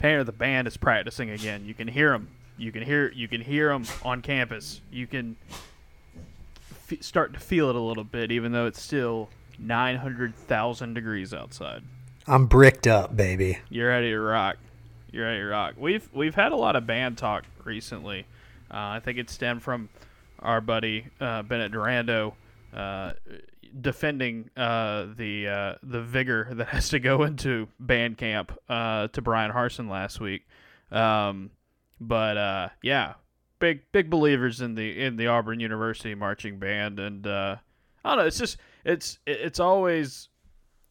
Painter the band is practicing again. You can hear them. You can hear you can hear them on campus. You can f- start to feel it a little bit, even though it's still nine hundred thousand degrees outside. I'm bricked up, baby. You're ready to rock. You're ready to rock. We've we've had a lot of band talk recently. Uh, I think it stemmed from our buddy uh, Bennett Durando uh, defending uh, the uh, the vigor that has to go into band camp uh, to Bryan Harsin last week. Um, but uh, yeah, big big believers in the in the Auburn University marching band, and uh, I don't know. It's just it's it's always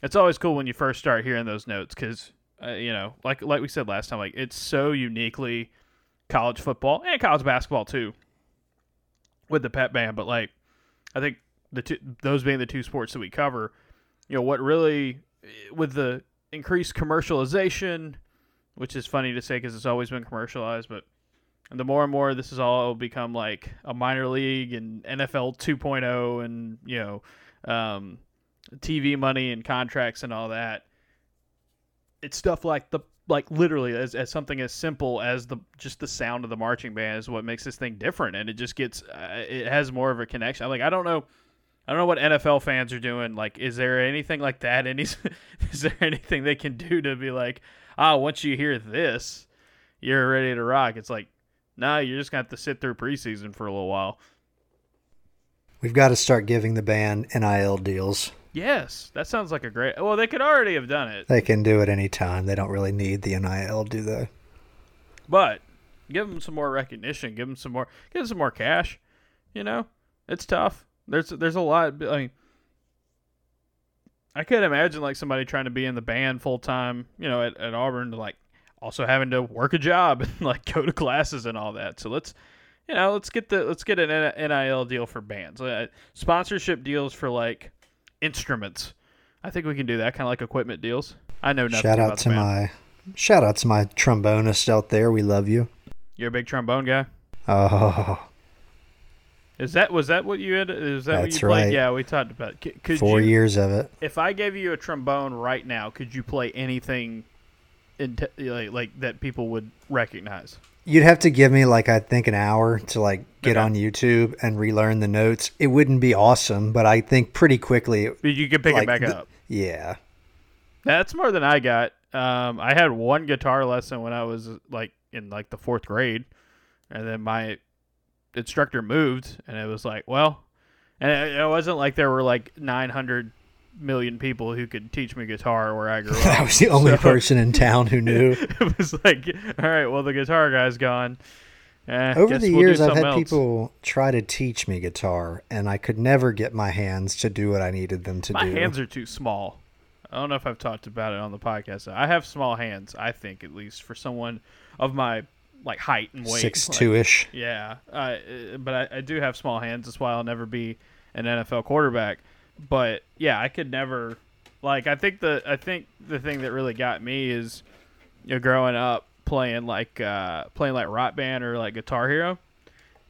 it's always cool when you first start hearing those notes because uh, you know, like like we said last time, like it's so uniquely college football and college basketball too with the pep band. But like, I think the two those being the two sports that we cover, you know, what really with the increased commercialization, which is funny to say because it's always been commercialized, but the more and more this has all become like a minor league and NFL 2.0 and you know um, TV money and contracts and all that. It's stuff like the like literally as, as something as simple as the just the sound of the marching band is what makes this thing different and it just gets uh, it has more of a connection. Like I don't know I don't know what NFL fans are doing. Like, is there anything like that? Any is there anything they can do to be like, ah, once you hear this, you're ready to rock? It's like, nah, you're just gonna have to sit through preseason for a little while. We've got to start giving the band NIL deals. Yes, that sounds like a great. Well, they could already have done it, They can do it anytime. They don't really need the NIL, do they? but give them some more recognition. Give them some more. Give them some more cash. You know, it's tough. There's there's a lot. I mean, I could imagine like somebody trying to be in the band full time. You know, at, at Auburn, like also having to work a job and like go to classes and all that. So let's you know let's get the let's get an NIL deal for bands. Uh, sponsorship deals for like instruments. I think we can do that kind of like equipment deals. I know nothing. Shout out to my shout out to my trombonist out there. We love you. You're a big trombone guy. Oh, Is that was that what you had? Is that what you played? right. Yeah, we talked about. C- could four you, years of it. If I gave you a trombone right now, could you play anything, in t- like, like that people would recognize? You'd have to give me like I think an hour to like get Okay. on YouTube and relearn the notes. It wouldn't be awesome, but I think pretty quickly. You could pick like, it back the- up. Yeah, That's more than I got. Um, I had one guitar lesson when I was like in like the fourth grade, and then my instructor moved, and it was like, well, and it, it wasn't like there were like 900 million people who could teach me guitar where I grew up. I was the only So- person in town who knew. it was like, all right, well, the guitar guy's gone. Eh, Over the we'll years, I've had else. people try to teach me guitar, and I could never get my hands to do what I needed them to My do. My hands are too small. I don't know if I've talked about it on the podcast. I have small hands. I think at least for someone of my like height and weight. six two ish. Yeah, uh, but I, I do have small hands. That's why I'll never be an NFL quarterback. But yeah, I could never. Like I think the I think the thing that really got me is, you know, growing up playing like uh, playing like Rock Band or like Guitar Hero.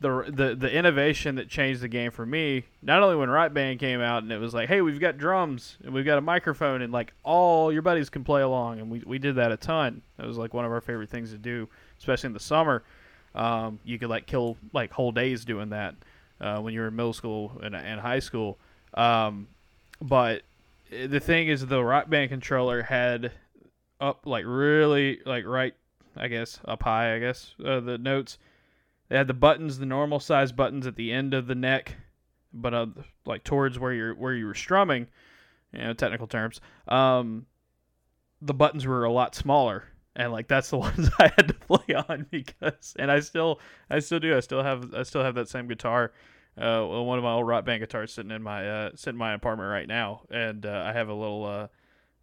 The, the the innovation that changed the game for me, not only when Rock Band came out and it was like, hey, we've got drums and we've got a microphone and like all your buddies can play along, and we, we did that a ton. That was like one of our favorite things to do, especially in the summer um, you could like kill like whole days doing that uh, when you were in middle school and, and high school. Um, but the thing is, the Rock Band controller had up like really like right, I guess up high, I guess uh, the notes. They had the buttons, the normal size buttons at the end of the neck, but uh, like towards where you're where you were strumming, you know, technical terms. Um, the buttons were a lot smaller and like that's the ones I had to play on because and I still I still do I still have I still have that same guitar uh one of my old rock band guitars sitting in my uh sitting in my apartment right now and uh, I have a little uh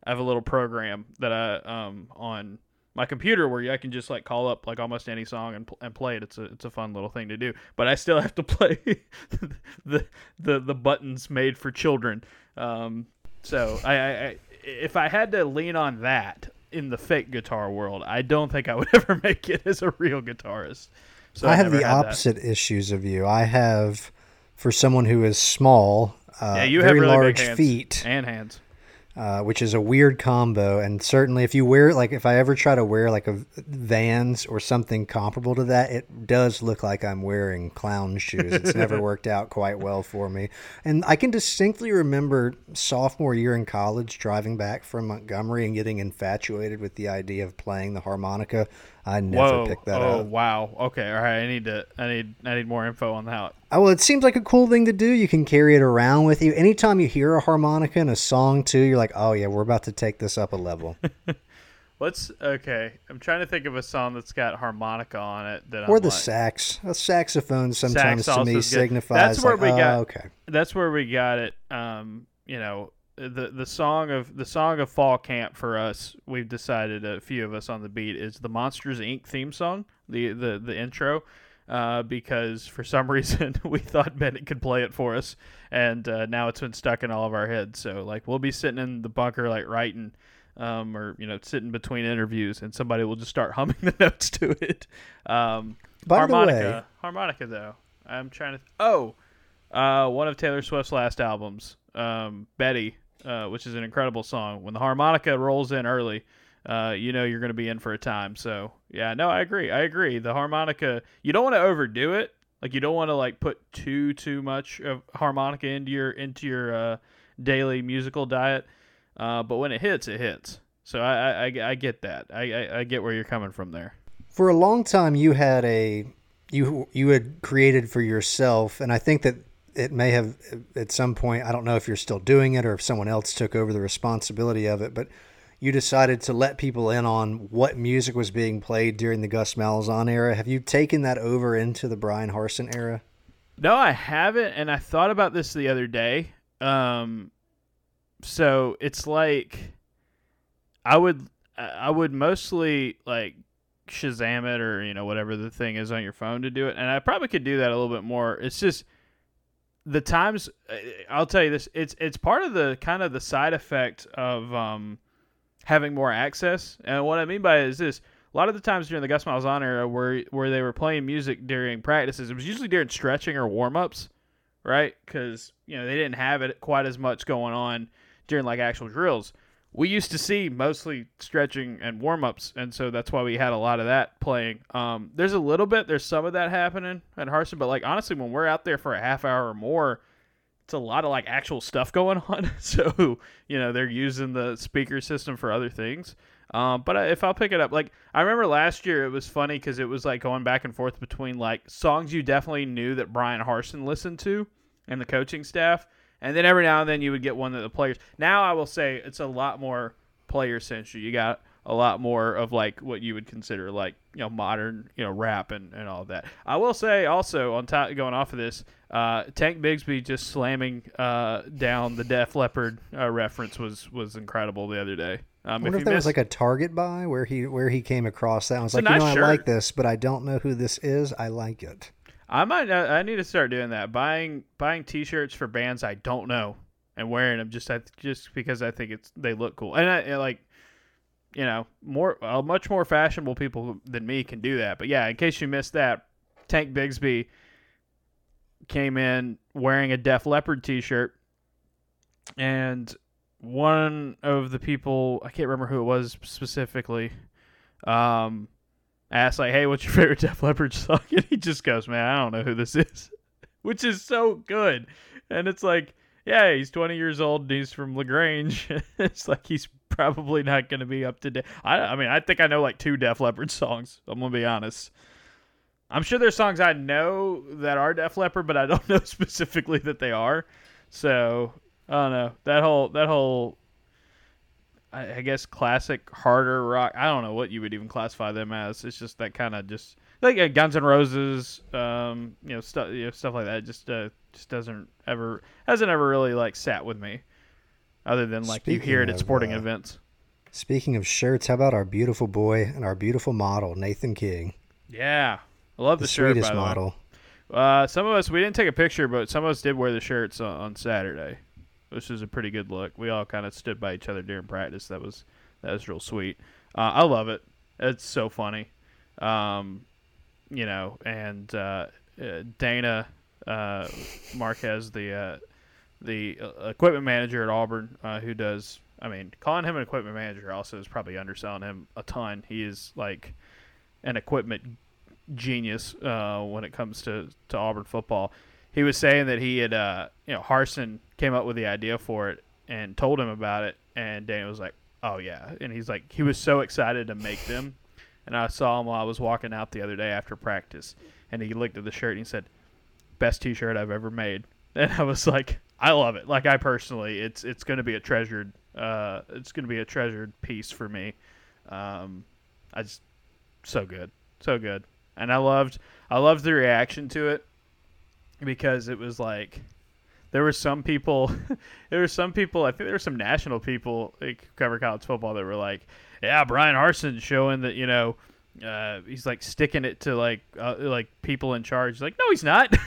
I have a little program that I um on my computer where I can just like call up like almost any song and, pl- and play it. It's a it's a fun little thing to do. But I still have to play the the the buttons made for children. Um, so I, I, I if I had to lean on that in the fake guitar world, I don't think I would ever make it as a real guitarist. So I have the had that. opposite issues of you. I have, for someone who is small, uh, Yeah, you very have really large feet. and hands. Uh, which is a weird combo. And certainly, if you wear like if I ever try to wear like a Vans or something comparable to that, it does look like I'm wearing clown shoes. It's never worked out quite well for me. And I can distinctly remember sophomore year in college driving back from Montgomery and getting infatuated with the idea of playing the harmonica. I never Whoa! picked that oh up. Oh wow. Okay. All right. I need to. I need. I need more info on that. Oh, well, it seems like a cool thing to do. You can carry it around with you. Anytime you hear a harmonica in a song, too, you're like, oh, yeah, we're about to take this up a level. Let's. Okay. I'm trying to think of a song that's got harmonica on it. That or I'm the like, sax. A saxophone sometimes Sax to me signifies. That's where like, we oh, got- Okay. that's where we got it. Um, you know, the the song of the song of fall camp for us. We've decided a few of us on the beat is the Monsters Inc. theme song, the the the intro. Uh, because for some reason we thought Bennett could play it for us, and uh, now it's been stuck in all of our heads. So like we'll be sitting in the bunker like writing, um, or you know sitting between interviews, and somebody will just start humming the notes to it. Um, By harmonica, the way, harmonica though. I'm trying to. oh, uh, one of Taylor Swift's last albums, um, Betty, uh, which is an incredible song. When the harmonica rolls in early, uh, you know you're going to be in for a time. So yeah, no, I agree. I agree. The harmonica, you don't want to overdo it. Like you don't want to like put too too much of harmonica into your into your uh, daily musical diet. Uh, but when it hits, it hits. So I I, I, get that. I, I I get where you're coming from there. for a long time, you had a you you had created for yourself, and I think that it may have at some point. I don't know if you're still doing it or if someone else took over the responsibility of it, but you decided to let people in on what music was being played during the Gus Malzahn era. Have you taken that over into the Bryan Harsin era? No, I haven't, and I thought about this the other day. Um, so it's like I would I would mostly like Shazam it or you know whatever the thing is on your phone to do it, and I probably could do that a little bit more. It's just the times I'll tell you this it's it's part of the kind of the side effect of um, having more access, and what I mean by it is this a lot of the times during the Gus Malzahn era where where they were playing music during practices, it was usually during stretching or warm ups, right? Because you know they didn't have it quite as much going on during like actual drills. We used to see mostly stretching and warm ups, and so that's why we had a lot of that playing. Um, there's a little bit, there's some of that happening at Harsin, but like honestly, when we're out there for a half hour or more, it's a lot of like actual stuff going on. so you know they're using the speaker system for other things. Um, but if I'll pick it up, like I remember last year, it was funny because it was like going back and forth between like songs you definitely knew that Bryan Harsin listened to and the coaching staff, and then every now and then you would get one that the players. Now I will say it's a lot more player centric. You got a lot more of like what you would consider like you know modern you know rap and, and all that. I will say also on top going off of this, uh, Tank Bigsby just slamming uh, down the Def Leppard uh, reference was was incredible the other day. Um, I wonder if, you there was missed- like a target buy where he where he came across that. I was It's like, you know, nice I like this, but I don't know who this is. I like it. I might. uh, I need to start doing that. Buying buying T-shirts for bands I don't know and wearing them just just because I think it's they look cool. And I, like, you know, more much more fashionable people than me can do that. But yeah, in case you missed that, Tank Bigsby came in wearing a Def Leppard T-shirt, and one of the people I can't remember who it was specifically. Um, asked like, "Hey, what's your favorite Def Leppard song?" And he just goes, "Man, I don't know who this is," which is so good. And it's like, yeah, he's 20 years old and he's from Lagrange. it's like he's probably not going to be up to date. I, I mean, I think I know like two Def Leppard songs. I'm gonna be honest. I'm sure there's songs I know that are Def Leppard, but I don't know specifically that they are. So I don't know that whole that whole I, guess classic harder rock. I don't know what you would even classify them as. It's just that kind of just like uh, Guns N' Roses, um, you know, stuff, you know, stuff like that. Just uh, just doesn't ever hasn't ever really like sat with me, other than like you hear it at sporting uh, events. Speaking of shirts, how about our beautiful boy and our beautiful model, Nathan King, Yeah, I love the, the, shirt. sweetest by the way. model. Uh, some of us we didn't take a picture, but some of us did wear the shirts on, on Saturday, which was a pretty good look. We all kind of stood by each other during practice. That was that was real sweet. Uh, I love it. It's so funny. Um, you know, and uh, uh, Dana uh, Marquez, the uh, the uh, equipment manager at Auburn, who does I mean, calling him an equipment manager also is probably underselling him a ton. He is like an equipment genius when it comes to, to Auburn football. He was saying that he had, you know, Harsin came up with the idea for it and told him about it, and Daniel was like, "Oh yeah," and he's like, he was so excited to make them. And I saw him while I was walking out the other day after practice, and he looked at the shirt and he said, "Best T-shirt I've ever made." And I was like, I love it. Like I personally, it's it's going to be a treasured, uh, it's going to be a treasured piece for me. Um, I just so good, so good, and I loved I loved the reaction to it because it was like there were some people there were some people i think there were some national people like cover college football that were like yeah brian harsin's showing that you know uh, he's like sticking it to like uh, like people in charge. Like no he's not.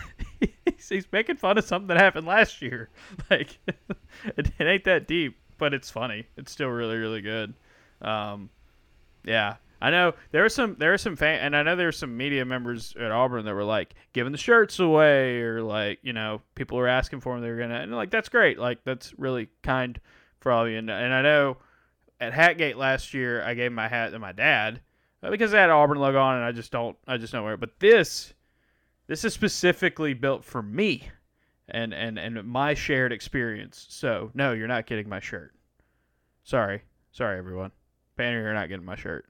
He's, he's making fun of something that happened last year. Like it, it ain't that deep but it's funny. It's still really really good. Um, yeah I know there are some there are some fan and I know there are some media members at Auburn that were like giving the shirts away or like you know people were asking for them they were gonna and like that's great. Like that's really kind for all of you. And, and I know at Hatgate last year I gave my hat to my dad uh, because it had Auburn logo on and I just don't I just don't wear it. But this this is specifically built for me and and and my shared experience. So no you're not getting my shirt. Sorry. Sorry everyone. Banner you're not getting my shirt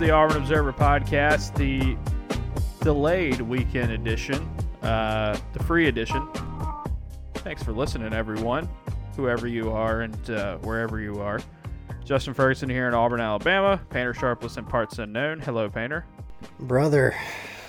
The Auburn Observer podcast, the delayed weekend edition, uh, the free edition. Thanks for listening, everyone, whoever you are and uh, wherever you are. Justin Ferguson here in Auburn, Alabama. Painter Sharpless and Parts Unknown. Hello, Painter. Brother,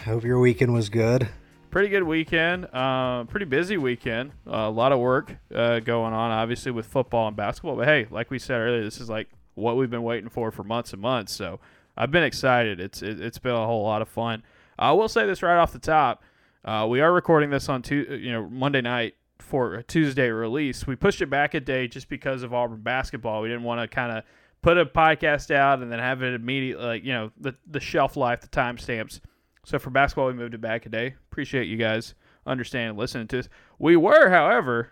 hope your weekend was good. Pretty good weekend. Uh, pretty busy weekend. Uh, a lot of work uh, going on, obviously, with football and basketball. But hey, like we said earlier, this is like what we've been waiting for for months and months. So I've been excited. It's it, has been a whole lot of fun. I will say this right off the top. Uh, we are recording this on tu- you know Monday night for a Tuesday release. We pushed it back a day just because of Auburn basketball. We didn't want to kind of put a podcast out and then have it immediately like you know the the shelf life, the timestamps. So for basketball, we moved it back a day. Appreciate you guys understanding, listening to us. We were, however,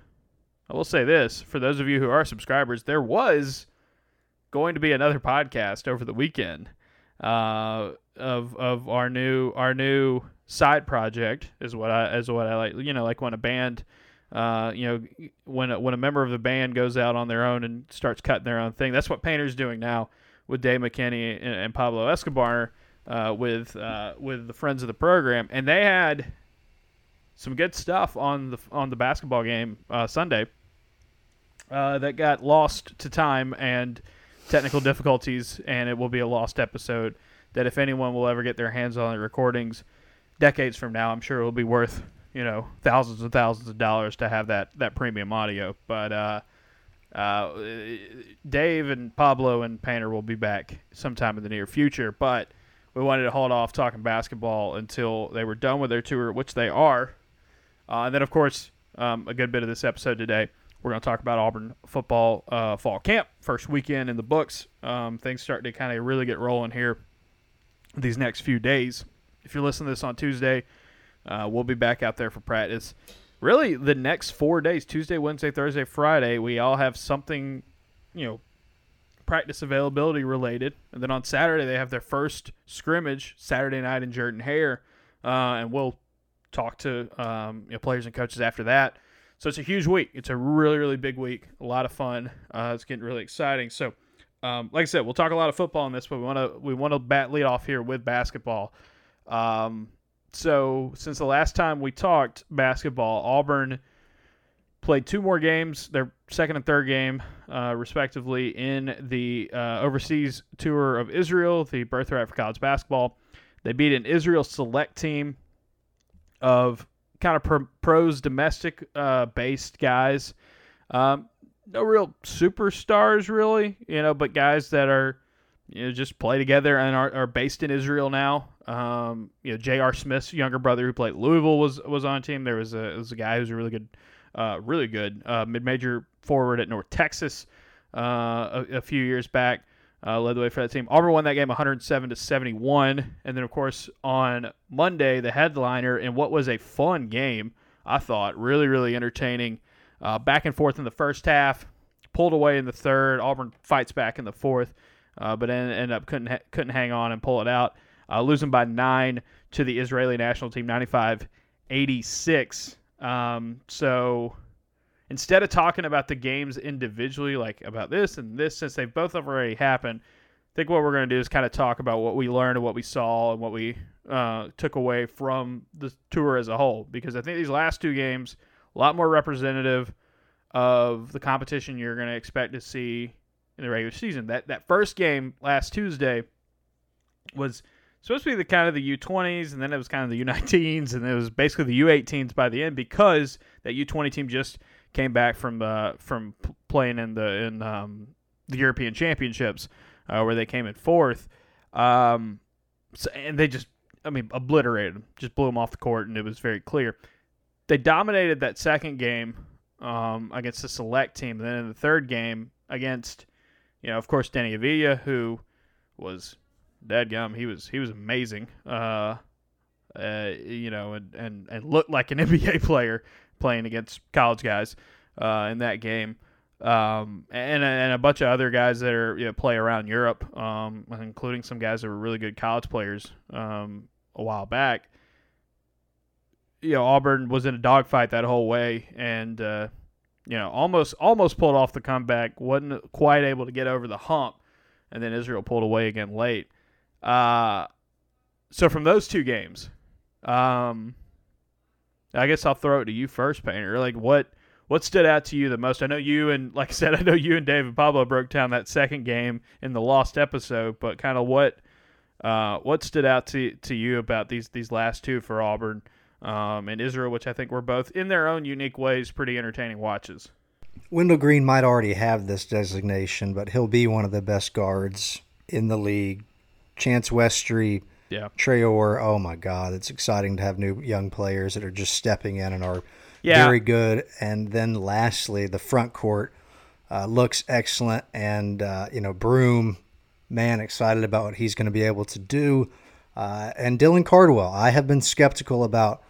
I will say this for those of you who are subscribers, there was going to be another podcast over the weekend uh, of of our new our new side project is what I is what I like. You know, like when a band, uh, you know, when a, when a member of the band goes out on their own and starts cutting their own thing. That's what Painter's doing now with Dave McKinney and, and Pablo Escobar uh, with uh, with the friends of the program, and they had some good stuff on the on the basketball game uh, Sunday. Uh, that got lost to time and technical difficulties, and it will be a lost episode. That if anyone will ever get their hands on the recordings, decades from now, I'm sure it will be worth you know thousands and thousands of dollars to have that that premium audio. But uh, uh, Dave and Pablo and Painter will be back sometime in the near future. But we wanted to hold off talking basketball until they were done with their tour, which they are. Uh, and then, of course, um, a good bit of this episode today we're going to talk about Auburn football uh, fall camp, first weekend in the books. Um, things start to kind of really get rolling here these next few days. If you're listening to this on Tuesday, uh, we'll be back out there for practice. Really, the next four days Tuesday, Wednesday, Thursday, Friday we all have something, you know, practice availability related. And then on Saturday, they have their first scrimmage Saturday night in Jordan Hare. Uh, and we'll talk to um, you know, players and coaches after that. So it's a huge week. It's a really, really big week. A lot of fun. Uh, it's getting really exciting. So, um, like I said, we'll talk a lot of football on this, but we want to we want to bat lead off here with basketball. Um, so since the last time we talked basketball, Auburn played two more games, their second and third game, uh, respectively, in the uh, overseas tour of Israel, the birthright for college basketball. They beat an Israel select team of kind of pro- pros, domestic uh, based guys. Um, no real superstars, really, you know, but guys that are, you know, just play together and are, are based in Israel now. Um, you know, J.R. Smith's younger brother who played Louisville was was on team. There was a was a guy who's a really good, uh, really good uh, mid major forward at North Texas uh, a, a, few years back. Uh, led the way for that team. Auburn won that game 107 to 71, and then of course on Monday the headliner in what was a fun game. I thought really really entertaining. Uh, back and forth in the first half, pulled away in the third. Auburn fights back in the fourth, uh, but ended up couldn't ha- couldn't hang on and pull it out, uh, losing by nine to the Israeli national team, 95-86. Um, so instead of talking about the games individually, like about this and this, since they've both already happened, I think what we're going to do is kind of talk about what we learned and what we saw and what we uh, took away from the tour as a whole. Because I think these last two games, a lot more representative of the competition you're going to expect to see in the regular season. That that first game last Tuesday was supposed to be the kind of the U20s, and then it was kind of the U19s, and it was basically the U18s by the end because that U20 team just came back from uh, from playing in the in um, the European Championships uh, where they came in fourth, um, so, and they just I mean obliterated them, just blew them off the court, and it was very clear. They dominated that second game um, against the select team, and then in the third game against, you know, of course, Deni Avdija, who was dead gum. He was he was amazing. Uh, uh, you know, and, and and looked like an NBA player playing against college guys uh, in that game. Um, and and a bunch of other guys that are you know, play around Europe, um, including some guys that were really good college players um, a while back. You know, Auburn was in a dogfight that whole way, and uh, you know almost almost pulled off the comeback, wasn't quite able to get over the hump, and then Israel pulled away again late. Uh, so from those two games, um, I guess I'll throw it to you first, Painter. Like what what stood out to you the most? I know you and like I said, I know you and David Pablo broke down that second game in the lost episode, but kind of what uh, what stood out to to you about these these last two for Auburn um, and Israel, which I think were both in their own unique ways pretty entertaining watches. Wendell Green might already have this designation, but he'll be one of the best guards in the league. Chance Westry yeah. Traore, oh my God, it's exciting to have new young players that are just stepping in and are yeah. very good. And then lastly, the front court uh, looks excellent. And, uh, you know, Broome, man, excited about what he's going to be able to do. Uh, and Dylan Cardwell, I have been skeptical about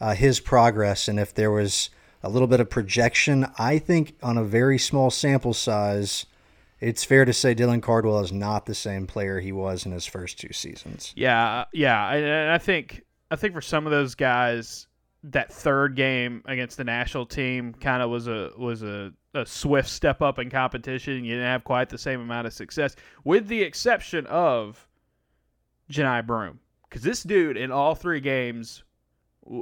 uh, his progress. And if there was a little bit of projection, I think on a very small sample size – it's fair to say Dylan Cardwell is not the same player he was in his first two seasons. Yeah, yeah, and I think I think for some of those guys, that third game against the national team kind of was a was a, a swift step up in competition. You didn't have quite the same amount of success, with the exception of Johni Broome, because this dude in all three games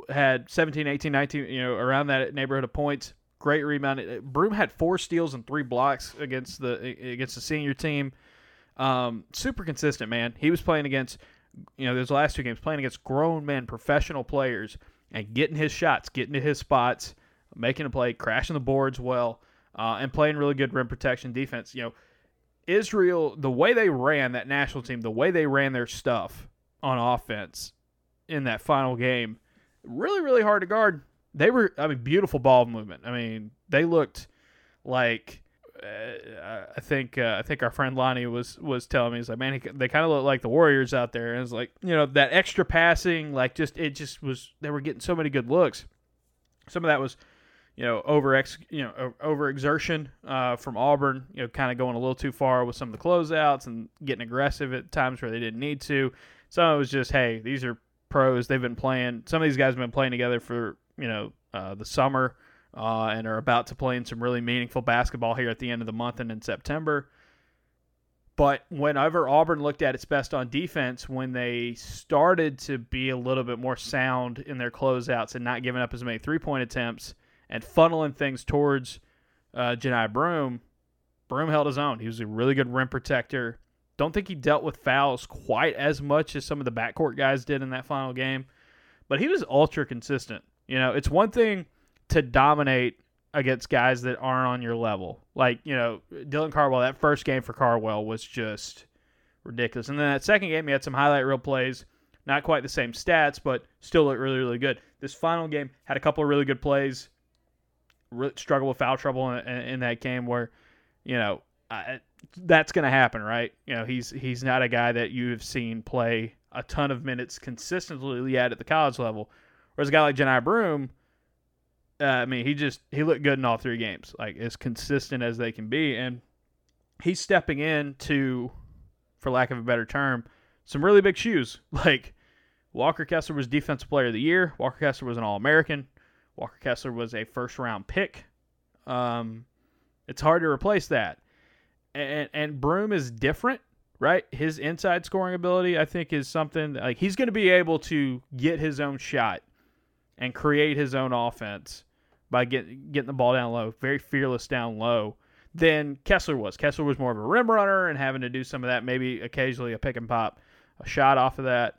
had 17, 18, 19, you know, around that neighborhood of points great rebound. Broome had four steals and three blocks against the against the senior team. Um, super consistent, man. He was playing against, you know, those last two games playing against grown men, professional players, and getting his shots, getting to his spots, making a play, crashing the boards well, uh, and playing really good rim protection defense. You know, Israel, the way they ran that national team, the way they ran their stuff on offense in that final game, really, really hard to guard they were I mean beautiful ball movement. I mean they looked like uh, I think uh, I think our friend Lonnie was was telling me he's like man he, they kind of look like the Warriors out there and it's like you know that extra passing like just it just was they were getting so many good looks. Some of that was you know over ex you know over exertion uh, from Auburn you know kind of going a little too far with some of the closeouts and getting aggressive at times where they didn't need to. Some of it was just hey these are pros they've been playing some of these guys have been playing together for you know uh, the summer uh, and are about to play in some really meaningful basketball here at the end of the month and in September. But whenever Auburn looked at its best on defense, when they started to be a little bit more sound in their closeouts and not giving up as many three point attempts and funneling things towards uh, Johni Broom, Broome held his own. He was a really good rim protector. Don't think he dealt with fouls quite as much as some of the backcourt guys did in that final game, but he was ultra consistent. You know, it's one thing to dominate against guys that aren't on your level. Like, you know, Dylan Cardwell, that first game for Cardwell was just ridiculous. And then that second game, he had some highlight reel plays. Not quite the same stats, but still looked really, really good. This final game had a couple of really good plays. really struggled with foul trouble in, in, that game where, you know, I, that's going to happen, right? You know, he's he's not a guy that you have seen play a ton of minutes consistently yet at the college level. Whereas a guy like Johni Broome, uh, I mean, he just he looked good in all three games, like as consistent as they can be, and he's stepping into, for lack of a better term, some really big shoes. Like Walker Kessler was Defensive Player of the Year. Walker Kessler was an All American. Walker Kessler was a first round pick. Um, it's hard to replace that. And and Broome is different, right? His inside scoring ability, I think, is something like he's going to be able to get his own shot and create his own offense by get, getting the ball down low. Very fearless down low. Than Kessler was. Kessler was more of a rim runner and having to do some of that, maybe occasionally a pick and pop, a shot off of that.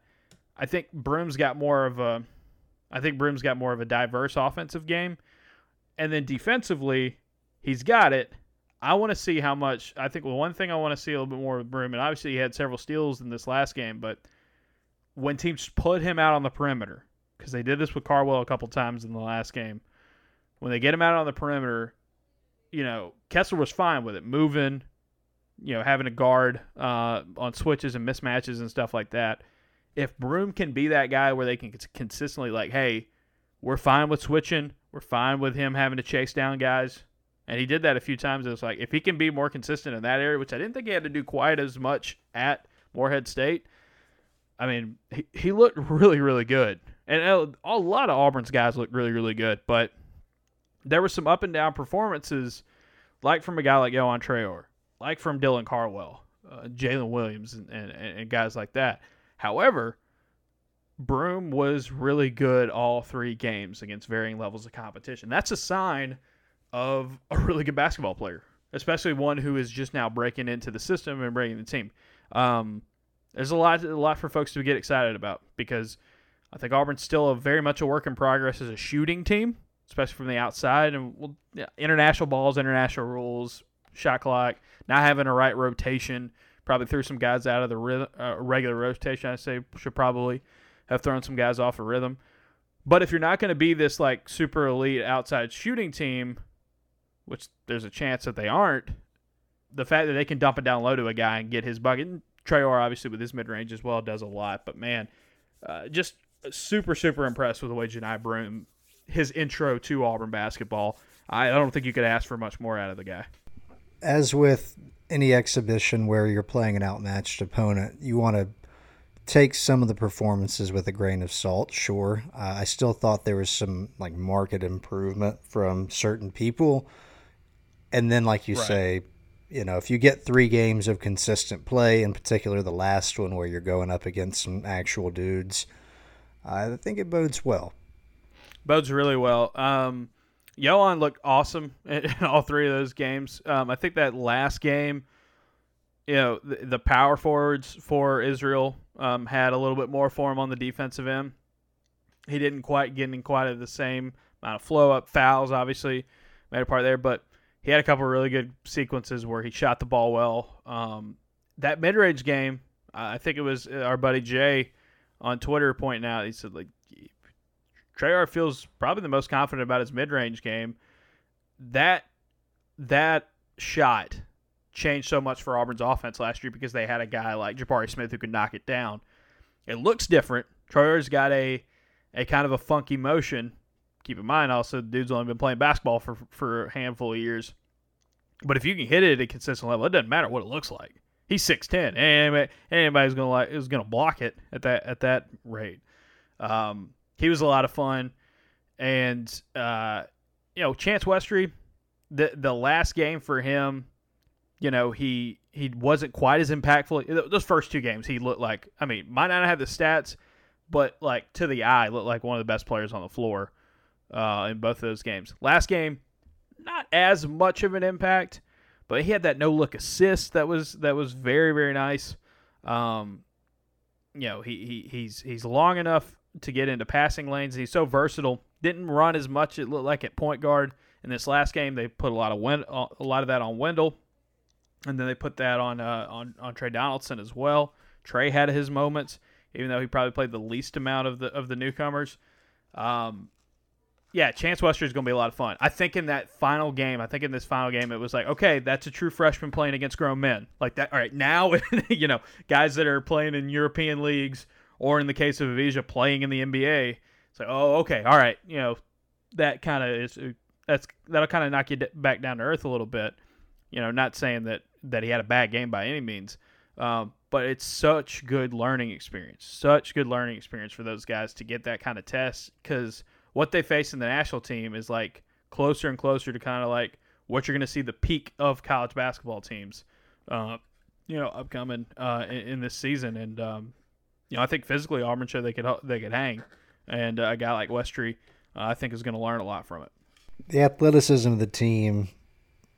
I think Broome's got more of a I think Broome's got more of a diverse offensive game. And then defensively, he's got it. I want to see how much. I think well, one thing I want to see a little bit more with Broome, and obviously he had several steals in this last game, but when teams put him out on the perimeter, because they did this with Cardwell a couple times in the last game, when they get him out on the perimeter, you know, Kessler was fine with it, moving, you know, having a guard uh, on switches and mismatches and stuff like that if Broome can be that guy where they can consistently like, hey, we're fine with switching, we're fine with him having to chase down guys, and he did that a few times. It's like if he can be more consistent in that area, which I didn't think he had to do quite as much at Morehead State. I mean, he, he looked really, really good, and a, a lot of Auburn's guys look really, really good. But there were some up and down performances, like from a guy like Yohan Traore, like from Dylan Cardwell, uh, Jaylin Williams, and, and, and guys like that However, Broome was really good all three games against varying levels of competition. That's a sign of a really good basketball player, especially one who is just now breaking into the system and breaking the team. Um, there's a lot, a lot for folks to get excited about because I think Auburn's still a very much a work in progress as a shooting team, especially from the outside. And well, yeah, international balls, international rules, shot clock, not having a right rotation Probably threw some guys out of the rhythm, uh, regular rotation. I say should probably have thrown some guys off of rhythm. But if you're not going to be this like super elite outside shooting team, which there's a chance that they aren't, the fact that they can dump it down low to a guy and get his bucket. And Traore, obviously, with his mid range as well, does a lot. But man, uh, just super, super impressed with the way Johni Broome, his intro to Auburn basketball. I don't think you could ask for much more out of the guy. As with any exhibition where you're playing an outmatched opponent, you want to take some of the performances with a grain of salt. Sure, uh, I still thought there was some like market improvement from certain people, and then like you right. say, you know, if you get three games of consistent play, in particular the last one where you're going up against some actual dudes, I think it bodes well. Bodes really well. Um, looked awesome in, in, all three of those games. Um, I think that last game, you know, the, the power forwards for Israel um, had a little bit more for him on the defensive end. He didn't quite get in quite the same amount of flow up. Fouls obviously made a part there, but he had a couple really good sequences where he shot the ball well. Um, that mid range game, I think it was our buddy Jay on Twitter pointing out. He said like Traore feels probably the most confident about his mid-range game. That that shot changed so much for Auburn's offense last year because they had a guy like Jabari Smith who could knock it down. It looks different. Traore's got a a kind of a funky motion. Keep in mind also the dude's only been playing basketball for for a handful of years. But if you can hit it at a consistent level, it doesn't matter what it looks like. He's six ten. Anybody, anybody's gonna like is gonna block it at that at that rate. Um, he was a lot of fun, and uh, you know Chance Westry, the the last game for him, you know he he wasn't quite as impactful. Those first two games, he looked like I mean might not have the stats, but like to the eye, looked like one of the best players on the floor uh, in both of those games. Last game, not as much of an impact, but he had that no look assist that was that was very very nice. Um, you know he, he he's he's long enough to get into passing lanes. He's so versatile. Didn't run as much it looked like at point guard in this last game. They put a lot of Wend- a lot of that on Wendell, and then they put that on uh, on on Tre Donaldson as well. Tre had his moments, even though he probably played the least amount of the of the newcomers. Um, yeah, Chance Westry is going to be a lot of fun. I think in that final game, I think in this final game, it was like, okay, that's a true freshman playing against grown men. Like that. All right, now, you know, guys that are playing in European leagues or in the case of Avdija playing in the NBA. It's like, oh, okay, all right, you know, that kind of is that's that'll kind of knock you back down to earth a little bit. You know, not saying that that he had a bad game by any means, um, but it's such good learning experience, such good learning experience for those guys to get that kind of test because what they face in the national team is like closer and closer to kind of like what you're going to see the peak of college basketball teams, uh, you know, upcoming uh, in, in, this season. And um, you know, I think physically Auburn showed they could they could hang, and uh, a guy like Westry, uh, I think is going to learn a lot from it. The athleticism of the team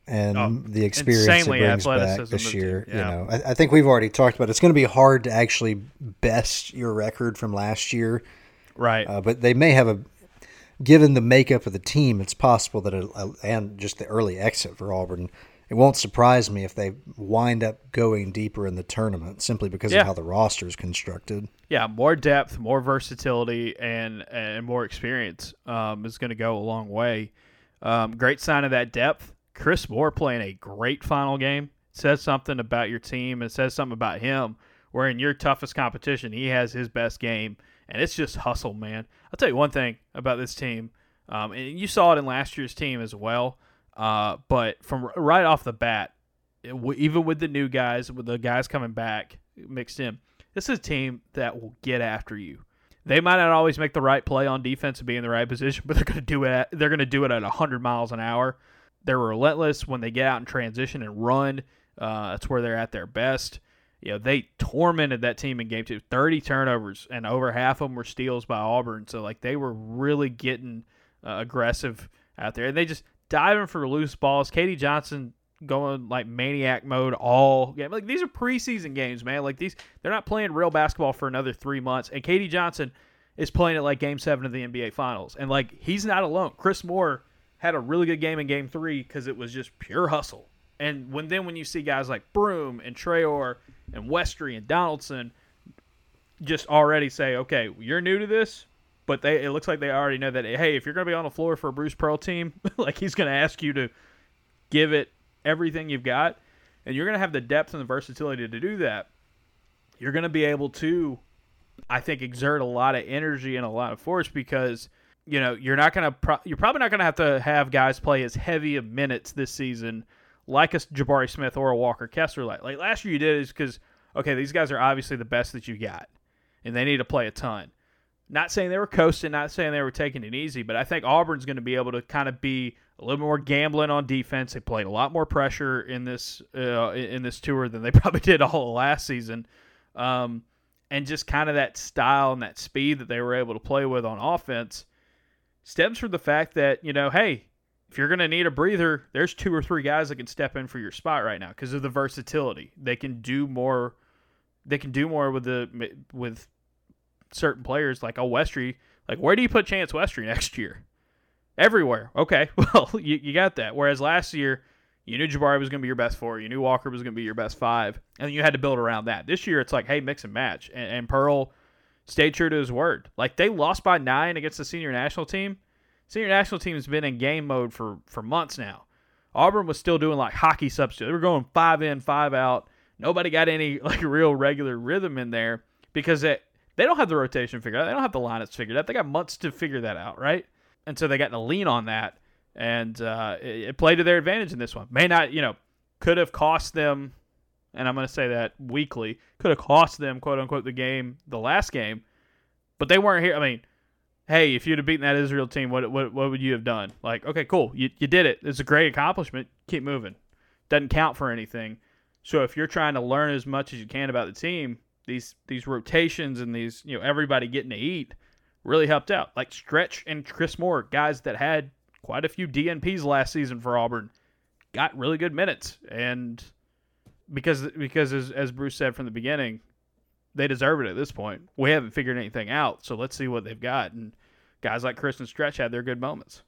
and oh, the experience it brings back this year. Yeah. You know, I, I, think we've already talked about. It. It's going to be hard to actually best your record from last year, right? Uh, but they may have a given the makeup of the team, it's possible that, it, and just the early exit for Auburn, it won't surprise me if they wind up going deeper in the tournament simply because yeah. of how the roster is constructed. Yeah, more depth, more versatility, and and more experience um, is going to go a long way. Um, great sign of that depth. Chris Moore playing a great final game it says something about your team. It says something about him. Where in your toughest competition, he has his best game and it's just hustle, man. I'll tell you one thing about this team, um, and you saw it in last year's team as well. Uh, but from right off the bat, it, even with the new guys, with the guys coming back mixed in, this is a team that will get after you. They might not always make the right play on defense and be in the right position, but they're going to do it. At, they're going to do it at 100 miles an hour. They're relentless when they get out in transition and run. Uh, that's where they're at their best you know, they tormented that team in game two. 30 turnovers, and over half of them were steals by Auburn. So, like, they were really getting uh, aggressive out there. And they just diving for loose balls. K.D. Johnson going like maniac mode all game. Like, these are preseason games, man. Like, these, they're not playing real basketball for another three months. And K.D. Johnson is playing it like game seven of the NBA Finals. And, like, he's not alone. Chris Moore had a really good game in game three because it was just pure hustle. And when then when you see guys like Broome and Traore and Westry and Donaldson just already say, okay, you're new to this, but they it looks like they already know that hey, if you're going to be on the floor for a Bruce Pearl team, like he's going to ask you to give it everything you've got, and you're going to have the depth and the versatility to do that. You're going to be able to, I think, exert a lot of energy and a lot of force because you know you're not going to pro- you're probably not going to have to have guys play as heavy of minutes this season like a Jabari Smith or a Walker Kessler. Like, like last year you did is because okay, these guys are obviously the best that you got, and they need to play a ton. Not saying they were coasting, not saying they were taking it easy, but I think Auburn's going to be able to kind of be a little more gambling on defense. They played a lot more pressure in this uh, in this tour than they probably did all last season, um, and just kind of that style and that speed that they were able to play with on offense stems from the fact that you know, hey, if you're going to need a breather, there's two or three guys that can step in for your spot right now because of the versatility. They can do more. They can do more with the with certain players like a Westry. Like, where do you put Chance Westry next year? Everywhere. Okay, well, you, you got that. Whereas last year, you knew Jabari was going to be your best four. You knew Walker was going to be your best five, and you had to build around that. This year, it's like, hey, mix and match. And, and Pearl stayed true to his word. Like they lost by nine against the senior national team senior national team has been in game mode for for months now. Auburn was still doing like hockey substitute. They were going five in, five out. Nobody got any like real regular rhythm in there because it, they don't have the rotation figured out. They don't have the lineups figured out. They got months to figure that out, right? And so they got to lean on that, and uh, it, it played to their advantage in this one. May not, you know, could have cost them, and I'm going to say that weekly, could have cost them, quote unquote, the game, the last game, but they weren't here. I mean, hey, if you'd have beaten that Israel team, what what what would you have done? Like, okay, cool, you you did it. It's a great accomplishment. Keep moving. Doesn't count for anything. So if you're trying to learn as much as you can about the team, these these rotations and these you know everybody getting to eat really helped out. Like Stretch and Chris Moore, guys that had quite a few DNPs last season for Auburn, got really good minutes and because because as, as Bruce said from the beginning, they deserve it at this point. We haven't figured anything out, so let's see what they've got. And guys like Chris and Stretch had their good moments.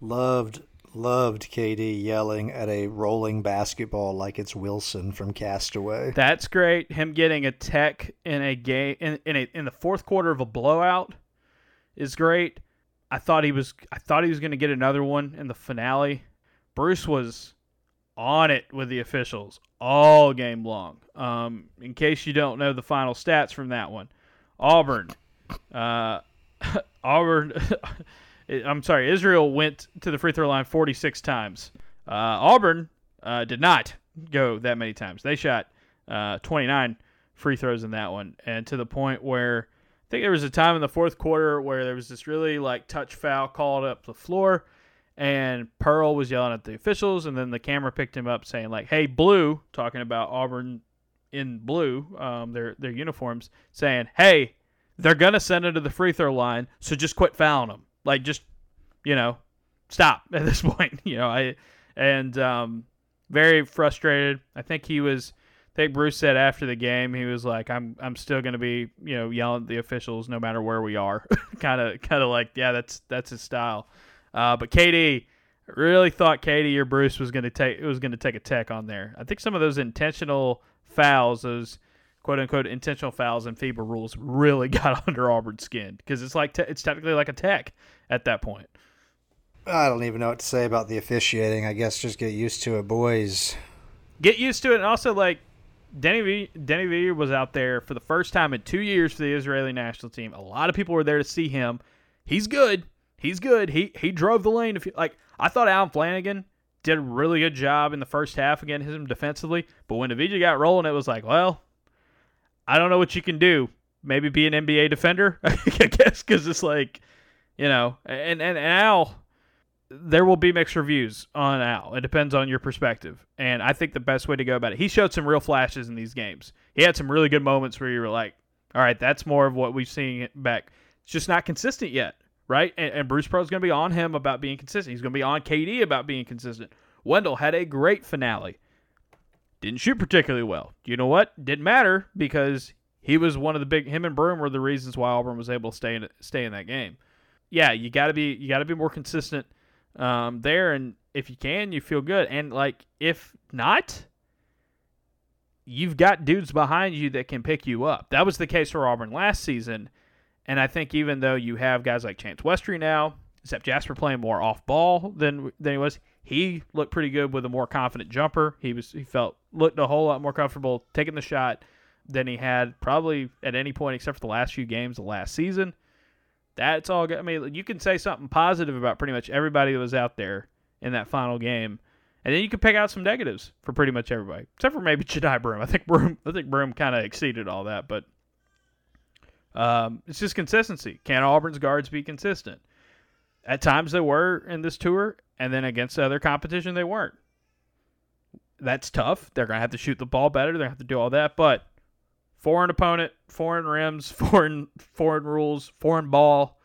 Loved, loved KD yelling at a rolling basketball like it's Wilson from Castaway. That's great. Him getting a tech in a game in, in a in the fourth quarter of a blowout is great. I thought he was I thought he was going to get another one in the finale. Bruce was on it with the officials all game long. Um, in case you don't know the final stats from that one, Auburn, uh, Auburn, I'm sorry, Israel went to the free throw line 46 times. Uh, Auburn uh, did not go that many times. They shot uh, 29 free throws in that one, and to the point where I think there was a time in the fourth quarter where there was this really like touch foul called up the floor, and Pearl was yelling at the officials, and then the camera picked him up saying like, "Hey, blue," talking about Auburn in blue, um, their their uniforms, saying, "Hey, they're gonna send it to the free throw line, so just quit fouling them. Like, just you know, stop at this point. You know, I and um, very frustrated. I think he was. I think Bruce said after the game he was like, "I'm I'm still to be you know yelling at the officials no matter where we are." Kind of kind of like yeah, that's that's his style. Uh, but KD really thought KD or Bruce was to take it was to take a tech on there. I think some of those intentional fouls, those quote unquote intentional fouls and FIBA rules, really got under Auburn's skin because it's like te- it's technically like a tech at that point. I don't even know what to say about the officiating. I guess just get used to it, boys. Get used to it, and also like Deni v, Deni V was out there for the first time in two years for the Israeli national team. A lot of people were there to see him. He's good. He's good. He he drove the lane. If you, like, I thought Allen Flanigan did a really good job in the first half against him defensively, but when Avdija got rolling, it was like, well, I don't know what you can do. Maybe be an NBA defender, I guess, because it's like, you know, and and, Al there will be mixed reviews on Al. It depends on your perspective. And I think the best way to go about it, he showed some real flashes in these games. He had some really good moments where you were like, all right, that's more of what we've seen back. It's just not consistent yet, right? And, and Bruce Pearl's going to be on him about being consistent. He's going to be on KD about being consistent. Wendell had a great finale. Didn't shoot particularly well. You know what? Didn't matter because he was one of the big. Him and Broome were the reasons why Auburn was able to stay in stay in that game. Yeah, you got to be you got to be more consistent um, there, and if you can, you feel good. And like if not, you've got dudes behind you that can pick you up. That was the case for Auburn last season, and I think even though you have guys like Chance Westry now, except Jasper playing more off ball than than he was, he looked pretty good with a more confident jumper. He was he felt looked a whole lot more comfortable taking the shot than he had probably at any point except for the last few games of last season. That's all good. I mean, you can say something positive about pretty much everybody that was out there in that final game, and then you can pick out some negatives for pretty much everybody, except for maybe Johni Broome. I think Broome, I think Broome kind of exceeded all that, but um, it's just consistency. Can Auburn's guards be consistent? At times they were in this tour, and then against the other competition they weren't. That's tough. They're gonna have to shoot the ball better. They're gonna have to do all that, but foreign opponent, foreign rims, foreign foreign rules, foreign ball.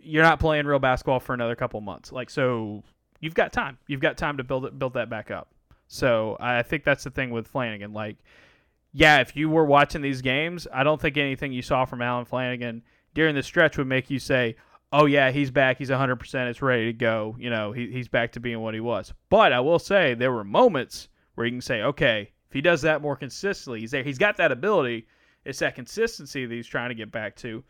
You're not playing real basketball for another couple months. Like so, you've got time. You've got time to build it, build that back up. So I think that's the thing with Flanigan. Like, yeah, if you were watching these games, I don't think anything you saw from Allen Flanigan during the stretch would make you say, "Oh yeah, he's back. He's 100. percent It's ready to go." You know, he, he's back to being what he was. But I will say there were moments where you can say, "Okay, if he does that more consistently, he's there. He's got that ability. It's that consistency that he's trying to get back to,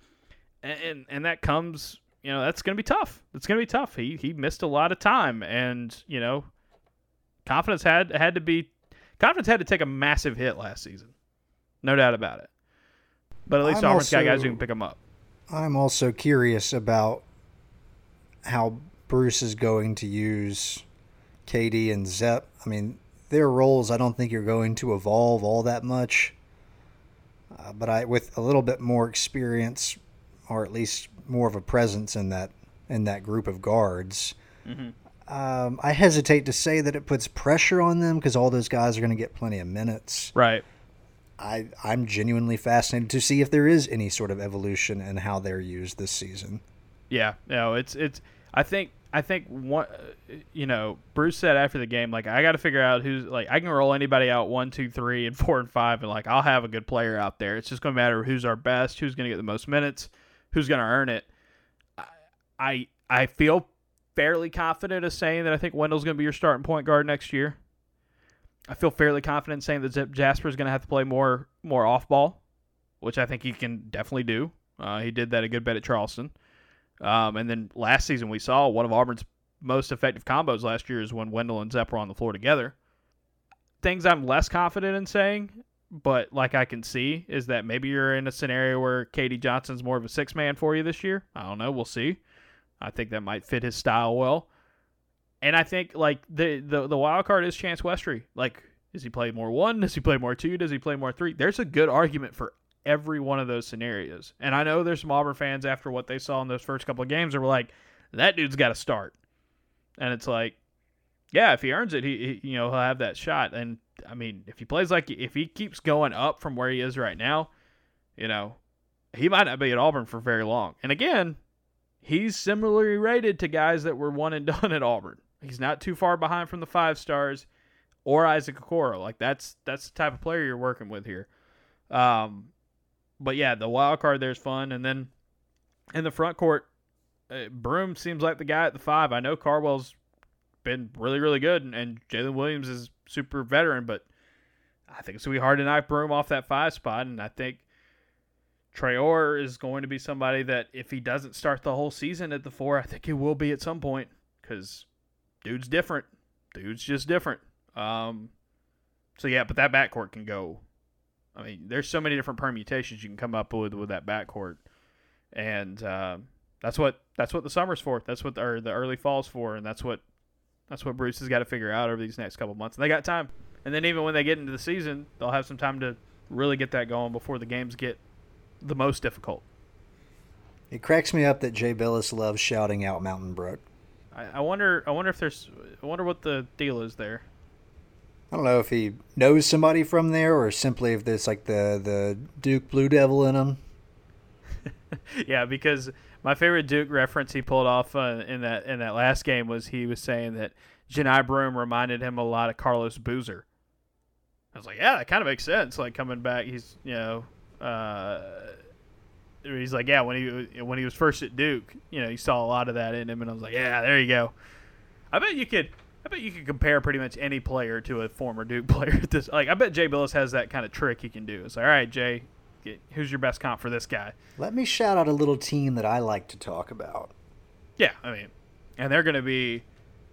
and and, and that comes. You know, that's going to be tough. It's going to be tough. He he missed a lot of time, and you know, confidence had had to be confidence had to take a massive hit last season, no doubt about it. But at least I'm Auburn's also, got guys who can pick them up. I'm also curious about how Bruce is going to use KD and Zep. I mean, their roles, I don't think you're going to evolve all that much. Uh, but I, with a little bit more experience, or at least more of a presence in that in that group of guards, mm-hmm. um, I hesitate to say that it puts pressure on them because all those guys are going to get plenty of minutes. Right. I I'm genuinely fascinated to see if there is any sort of evolution in how they're used this season. Yeah, no, it's it's. I think I think one, you know, Bruce said after the game, like I got to figure out who's like I can roll anybody out one, two, three, and four and five, and like I'll have a good player out there. It's just going to matter who's our best, who's going to get the most minutes, who's going to earn it. I I feel fairly confident of saying that I think Wendell's going to be your starting point guard next year. I feel fairly confident saying that Jasper is going to have to play more more off ball, which I think he can definitely do. Uh, he did that a good bit at Charleston. Um, and then last season we saw one of Auburn's most effective combos last year is when Wendell and Zep were on the floor together. Things I'm less confident in saying, but like I can see, is that maybe you're in a scenario where KD Johnson's more of a six man for you this year. I don't know. We'll see. I think that might fit his style well. And I think like the the, the wild card is Chance Westry. Like, does he play more one? Does he play more two? Does he play more three? There's a good argument for every one of those scenarios. And I know there's some Auburn fans after what they saw in those first couple of games that were like, that dude's got to start. And it's like, yeah, if he earns it, he, he, you know he'll have that shot. And I mean, if he plays like if he keeps going up from where he is right now, you know, he might not be at Auburn for very long. And again, he's similarly rated to guys that were one and done at Auburn. He's not too far behind from the five stars or Isaac Okoro. Like that's that's the type of player you're working with here. Um, but yeah, the wild card there's fun, and then in the front court, uh, Broome seems like the guy at the five. I know Cardwell's been really really good, and, and Jaylin Williams is super veteran, but I think it's gonna be hard to knock Broome off that five spot, and I think Traore is going to be somebody that if he doesn't start the whole season at the four, I think he will be at some point because dude's different. Dude's just different. Um, so yeah, but that backcourt can go I mean, there's so many different permutations you can come up with with that backcourt, and uh, that's what that's what the summer's for. That's what the, or the early fall's for, and that's what that's what Bruce has got to figure out over these next couple months. And they got time. And then even when they get into the season, they'll have some time to really get that going before the games get the most difficult. It cracks me up that Jay Bilas loves shouting out Mountain Brook. I, I wonder. I wonder if there's. I wonder what the deal is there. I don't know if he knows somebody from there or simply if there's like the the Duke Blue Devil in him. yeah, because my favorite Duke reference he pulled off uh, in that in that last game was he was saying that Johni Broome reminded him a lot of Carlos Boozer. I was like, yeah, that kind of makes sense. Like coming back, he's you know, uh, he's like, yeah, when he when he was first at Duke, you know, he saw a lot of that in him, and I was like, yeah, there you go. I bet you could. I bet you could compare pretty much any player to a former Duke player. This like I bet Jay Bilas has that kind of trick he can do. It's like, all right, Jay, get, who's your best comp for this guy? Let me shout out a little team that I like to talk about. Yeah, I mean, and they're going to be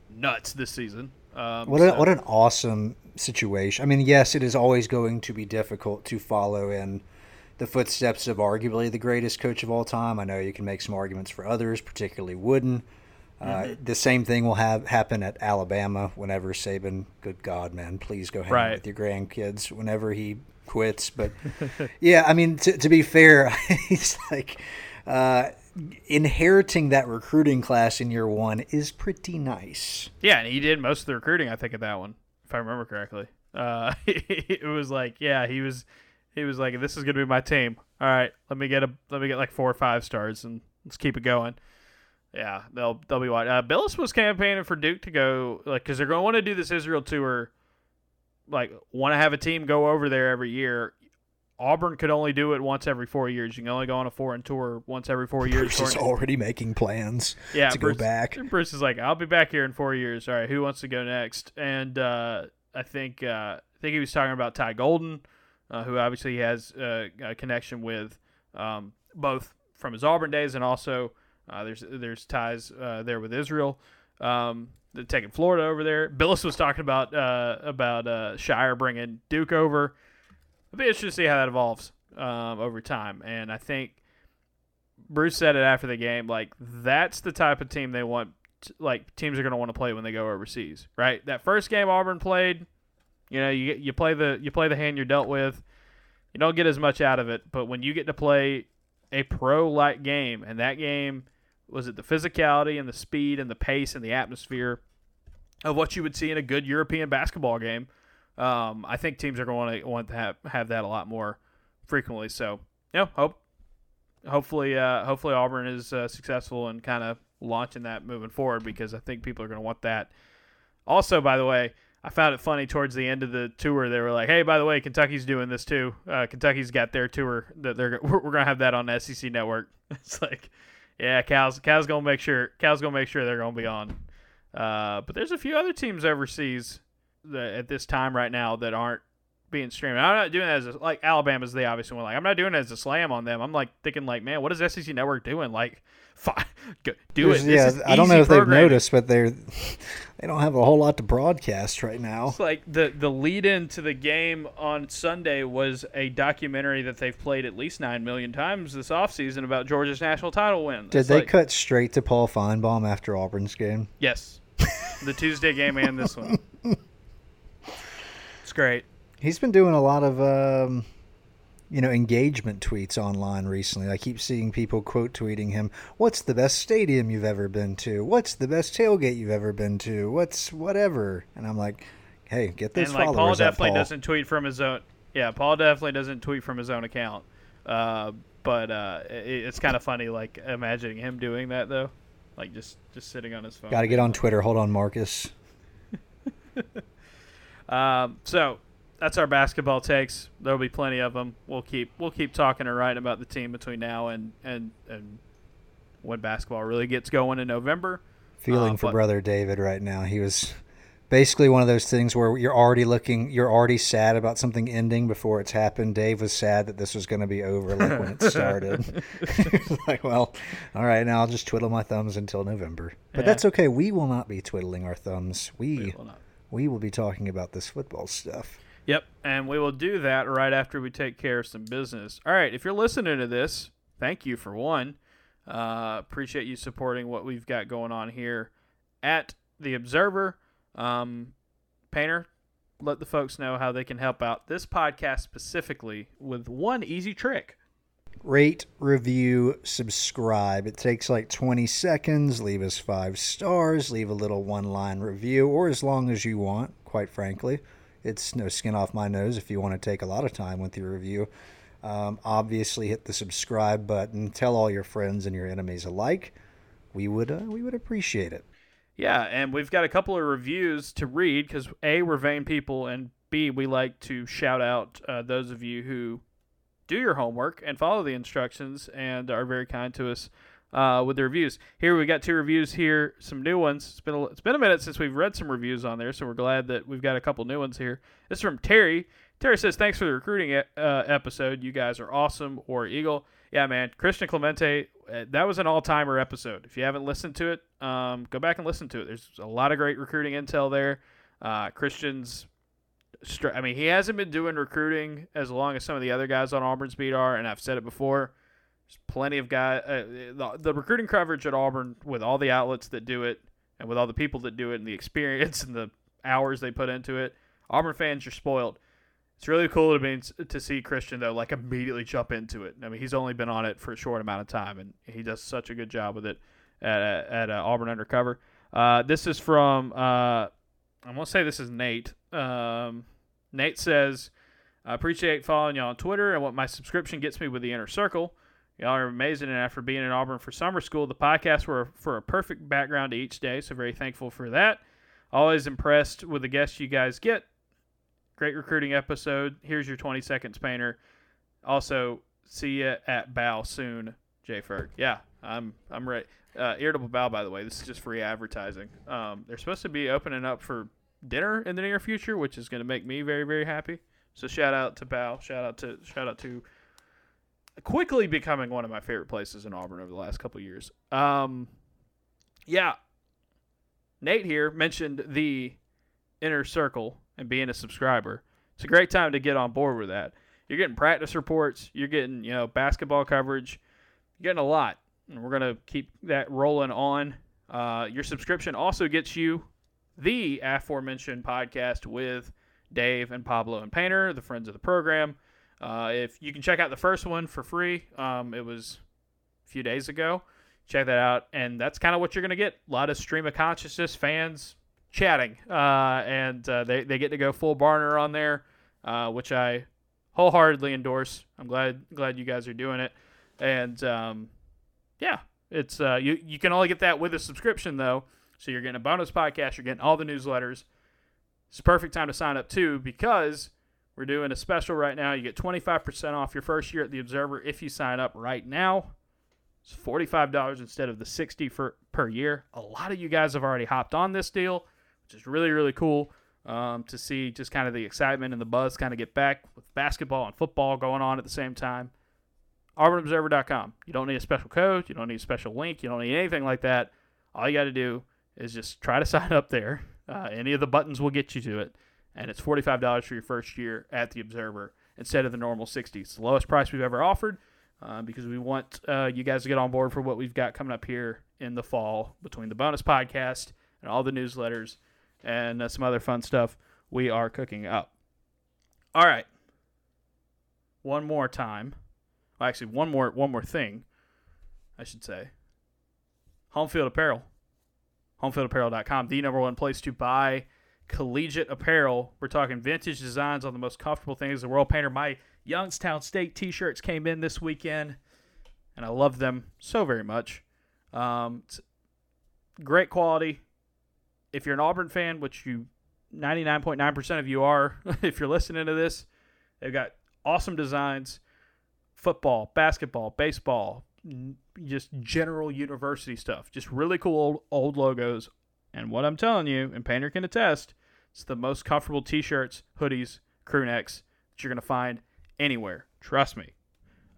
nuts this season. Um, what so. a, what an awesome situation. I mean, yes, it is always going to be difficult to follow in the footsteps of arguably the greatest coach of all time. I know you can make some arguments for others, particularly Wooden. Uh, mm-hmm. the same thing will have happen at Alabama whenever Saban. Good God, man, please go hang right. with your grandkids whenever he quits. But yeah, I mean, to, to be fair, he's like uh, inheriting that recruiting class in year one is pretty nice. Yeah, and he did most of the recruiting, I think, of that one, if I remember correctly. Uh, it was like, yeah, he was, he was like, this is gonna be my team. All right, let me get a, let me get like four or five stars, and let's keep it going. Yeah, they'll they'll be watching. Uh, Bilas was campaigning for Duke to go like because they're going to want to do this Israel tour. Like, want to have a team go over there every year. Auburn could only do it once every four years. You can only go on a foreign tour once every four years. Bruce is already making plans. Yeah, to Bruce, go back. Bruce is like, I'll be back here in four years. All right, who wants to go next? And uh, I think uh, I think he was talking about Todd Golden, uh, who obviously has uh, a connection with um, both from his Auburn days and also uh, there's there's ties uh, there with Israel. Um, taking Florida over there. Bilas was talking about uh, about Scheyer bringing Duke over. It'll be interesting to see how that evolves um, over time. And I think Bruce said it after the game. Like that's the type of team they want. To, like teams are going to want to play when they go overseas, right? That first game Auburn played, you know, you you play the you play the hand you're dealt with. You don't get as much out of it, but when you get to play a pro like game, and that game was it the physicality and the speed and the pace and the atmosphere of what you would see in a good European basketball game. Um, I think teams are going to want to have, have that a lot more frequently. So, yeah, hope hopefully uh, hopefully Auburn is uh, successful in kind of launching that moving forward because I think people are going to want that. Also, by the way, I found it funny towards the end of the tour. They were like, "Hey, by the way, Kentucky's doing this too. Uh, Kentucky's got their tour that they're we're, we're going to have that on SEC network." It's like yeah, Cal's Cal's gonna make sure Cal's gonna make sure they're gonna be on. Uh, but there's a few other teams overseas that, at this time right now that aren't being streamed. I'm not doing it as a, like Alabama's the obvious one. Like I'm not doing it as a slam on them. I'm like thinking like, man, what is SEC Network doing? Like, fine, go, do There's- it. This yeah, I don't know if they've noticed, but they're they don't have a whole lot to broadcast right now. It's like the the lead in to the game on Sunday was a documentary that they've played at least nine million times this offseason about Georgia's national title win. Did It's they like- cut straight to Paul Finebaum after Auburn's game? Yes, the Tuesday game and this one. It's great. He's been doing a lot of, um, you know, engagement tweets online recently. I keep seeing people quote tweeting him, "What's the best stadium you've ever been to? What's the best tailgate you've ever been to? What's whatever?" And I'm like, "Hey, get those and like Paul followers up, definitely Paul." doesn't tweet from his own. Yeah, Paul definitely doesn't tweet from his own account. Uh, but uh, it, it's kind of funny, like imagining him doing that though, like just just sitting on his phone. Got to get on Twitter. Hold on, Marcus. Um, so that's our basketball takes. There'll be plenty of them. We'll keep we'll keep talking and writing about the team between now and and and when basketball really gets going in November. Feeling Uh, for but- brother David right now. He was basically one of those things where you're already looking, you're already sad about something ending before it's happened. Dave was sad that this was going to be over, like when it started. like, well, all right, now I'll just twiddle my thumbs until November. But Yeah. that's okay. We will not be twiddling our thumbs. We Well, not- we will be talking about this football stuff. Yep, and we will do that right after we take care of some business. All right, if you're listening to this, thank you for one. Uh, appreciate you supporting what we've got going on here at the Observer. Um, Painter, let the folks know how they can help out this podcast specifically with one easy trick. Rate, review, subscribe. It takes like 20 seconds. Leave us five stars. Leave a little one line review, or as long as you want, quite frankly. It's no skin off my nose if you want to take a lot of time with your review. Um, obviously, hit the subscribe button. Tell all your friends and your enemies alike. We would, uh, we would appreciate it. Yeah, and we've got a couple of reviews to read because A, we're vain people, and B, we like to shout out uh, those of you who do your homework and follow the instructions and are very kind to us uh, with the reviews. Here we got two reviews here, some new ones. It's been a, it's been a minute since we've read some reviews on there, so we're glad that we've got a couple new ones here. This is from Terry. Terry says, "Thanks for the recruiting uh, episode. You guys are awesome." Or Eagle, yeah, man. Christian Clemente, uh, that was an all-timer episode. If you haven't listened to it, um, go back and listen to it. There's a lot of great recruiting intel there. Uh, Christian's I mean, he hasn't been doing recruiting as long as some of the other guys on Auburn's beat are, and I've said it before. There's plenty of guys. Uh, the, the recruiting coverage at Auburn, with all the outlets that do it, and with all the people that do it, and the experience and the hours they put into it, Auburn fans are spoiled. It's really cool to be to see Christian though, like immediately jump into it. I mean, he's only been on it for a short amount of time, and he does such a good job with it at at uh, Auburn Undercover. Uh, this is from uh, I'm gonna say this is Nate. Um, Nate says, "I appreciate following y'all on Twitter and what my subscription gets me with the inner circle. Y'all are amazing, and after being in Auburn for summer school, the podcasts were for a perfect background to each day. So very thankful for that. Always impressed with the guests you guys get. Great recruiting episode. Here's your 20 seconds, painter. Also, see you at Bao soon, Jay Ferg. Yeah, I'm I'm ready. Uh, Irritable Bao, by the way, this is just free advertising. Um, they're supposed to be opening up for dinner in the near future, which is going to make me very very happy. So shout out to Bao. Shout out to shout out to quickly becoming one of my favorite places in Auburn over the last couple years. Um, yeah, Nate here mentioned the inner circle and being a subscriber. It's a great time to get on board with that. You're getting practice reports. You're getting you know basketball coverage. You're getting a lot, and we're gonna keep that rolling on. Uh, your subscription also gets you the aforementioned podcast with Dave and Pablo and Painter, the friends of the program. Uh, if you can check out the first one for free, um, it was a few days ago. Check that out, and that's kind of what you're gonna get. A lot of stream of consciousness fans chatting, uh, and uh, they they get to go full Barner on there, uh, which I wholeheartedly endorse. I'm glad glad you guys are doing it, and um, yeah, it's uh, you you can only get that with a subscription though. So you're getting a bonus podcast, you're getting all the newsletters. It's a perfect time to sign up too because we're doing a special right now. You get 25% off your first year at the Observer if you sign up right now. It's $45 instead of the 60 for per year. A lot of you guys have already hopped on this deal, which is really really cool. um, to see just kind of the excitement and the buzz kind of get back with basketball and football going on at the same time. AuburnObserver.com. You don't need a special code. You don't need a special link. You don't need anything like that. All you got to do is just try to sign up there. Uh, any of the buttons will get you to it. And it's $45 for your first year at the Observer instead of the normal 60 It's the lowest price we've ever offered uh, because we want uh, you guys to get on board for what we've got coming up here in the fall between the bonus podcast and all the newsletters and uh, some other fun stuff we are cooking up. All right. One more time. Well, actually, one more one more thing, I should say. Home Field Apparel. HomeFieldApparel.com, the number one place to buy collegiate apparel. We're talking vintage designs on the most comfortable things in the world. Painter, my Youngstown State t-shirts came in this weekend, and I love them so very much. Um, great quality. If you're an Auburn fan, which you 99.9% of you are, if you're listening to this, they've got awesome designs. Football, basketball, baseball, just general university stuff. Just really cool old, old logos. And what I'm telling you, and Painter can attest, it's the most comfortable t-shirts, hoodies, crew necks that you're going to find anywhere. Trust me.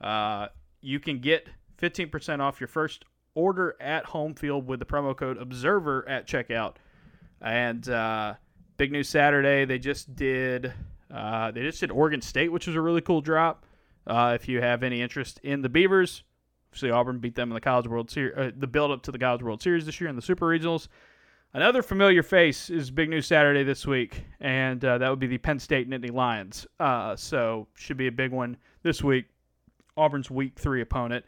Uh, you can get 15% off your first order at home field with the promo code observer at checkout and uh, big news saturday they just did uh, they just did oregon state which was a really cool drop uh, if you have any interest in the beavers obviously auburn beat them in the college world series uh, the build up to the college world series this year in the super regionals another familiar face is big news saturday this week and uh, that would be the penn state nittany lions uh, so should be a big one this week auburn's week three opponent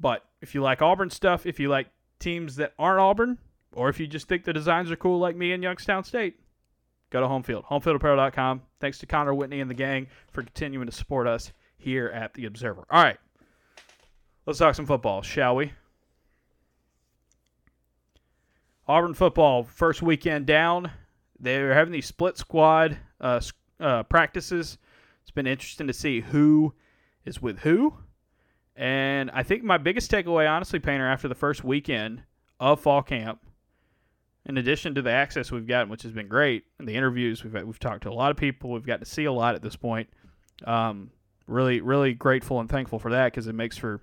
but if you like Auburn stuff, if you like teams that aren't Auburn, or if you just think the designs are cool like me in Youngstown State, go to Homefield, homefieldapparel.com. Thanks to Connor Whitney and the gang for continuing to support us here at the Observer. All right, let's talk some football, shall we? Auburn football, first weekend down. They're having these split squad uh, uh, practices. It's been interesting to see who is with who. And I think my biggest takeaway, honestly, Painter, after the first weekend of fall camp, in addition to the access we've gotten, which has been great, and the interviews we've we've talked to a lot of people, we've got to see a lot at this point. Um, really, really grateful and thankful for that because it makes for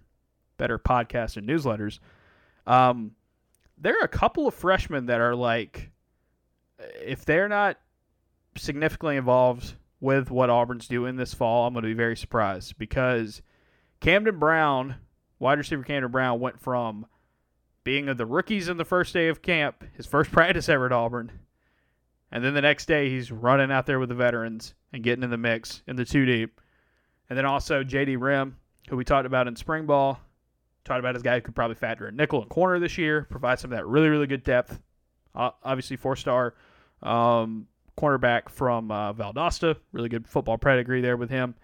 better podcasts and newsletters. Um, there are a couple of freshmen that are like, if they're not significantly involved with what Auburn's doing this fall, I'm going to be very surprised because Camden Brown, wide receiver Camden Brown, went from being of the rookies in the first day of camp, his first practice ever at Auburn, and then the next day he's running out there with the veterans and getting in the mix in the two deep. And then also JD Rhym, who we talked about in spring ball, talked about a guy who could probably factor a nickel and corner this year, provide some of that really, really good depth. Uh, obviously, four star um, cornerback from uh, Valdosta, really good football pedigree there with him.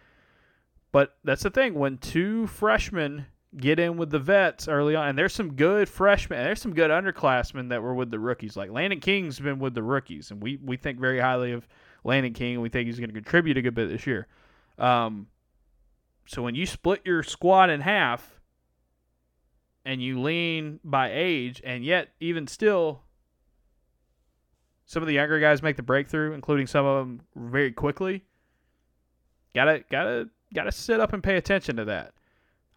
But that's the thing when two freshmen get in with the vets early on, and there's some good freshmen, there's some good underclassmen that were with the rookies. Like Landon King's been with the rookies, and we we think very highly of Landon King, and we think he's going to contribute a good bit this year. Um, so when you split your squad in half, and you lean by age, and yet even still, some of the younger guys make the breakthrough, including some of them very quickly. Gotta gotta got to sit up and pay attention to that.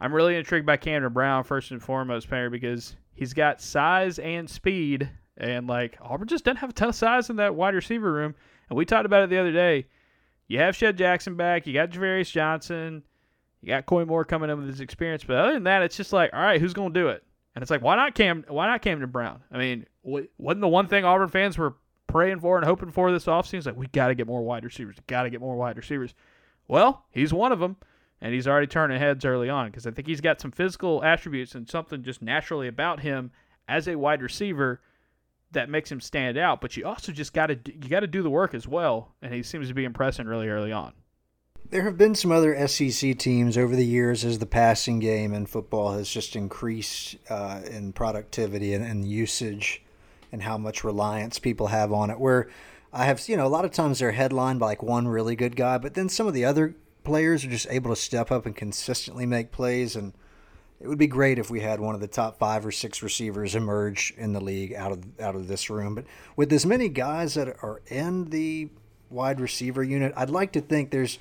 I'm really intrigued by Camden Brown first and foremost, Perry, because he's got size and speed, and like Auburn just doesn't have a ton of size in that wide receiver room. And we talked about it the other day. You have Shed Jackson back, you got Ja'Varrius Johnson, you got Koy Moore coming in with his experience, but other than that, it's just like, all right, who's going to do it? And it's like, why not Cam? Why not Camden Brown? I mean, wasn't the one thing Auburn fans were praying for and hoping for this offseason? It's like we got to get more wide receivers. Got to get more wide receivers. Well, he's one of them, and he's already turning heads early on because I think he's got some physical attributes and something just naturally about him as a wide receiver that makes him stand out. But you also just got to you got to do the work as well, and he seems to be impressing really early on. There have been some other SEC teams over the years as the passing game in football has just increased uh, in productivity and, and usage and how much reliance people have on it. Where I have, you know, a lot of times they're headlined by like one really good guy, but then some of the other players are just able to step up and consistently make plays. And it would be great if we had one of the top five or six receivers emerge in the league out of out of this room. But with as many guys that are in the wide receiver unit, I'd like to think there's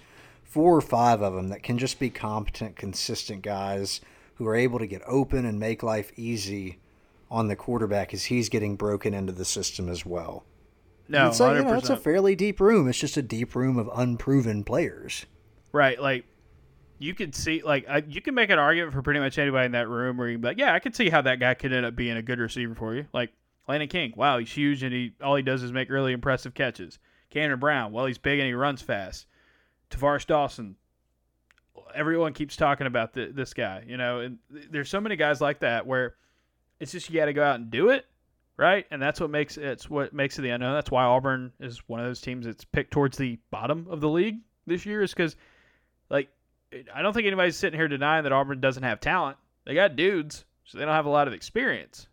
four or five of them that can just be competent, consistent guys who are able to get open and make life easy on the quarterback as he's getting broken into the system as well. No, it's like, you know, it's a fairly deep room. It's just a deep room of unproven players. Right, like you could see, like I, you can make an argument for pretty much anybody in that room where you can be like, yeah, I could see how that guy could end up being a good receiver for you. Like Landon King, wow, he's huge and he all he does is make really impressive catches. Camden Brown, well, he's big and he runs fast. Tar'Varish Dawson, everyone keeps talking about the, this guy, you know, and there's so many guys like that where it's just you got to go out and do it, right? And that's what makes it's what makes it the unknown. That's why Auburn is one of those teams that's picked towards the bottom of the league this year, is because like I don't think anybody's sitting here denying that Auburn doesn't have talent. They got dudes, so they don't have a lot of experience.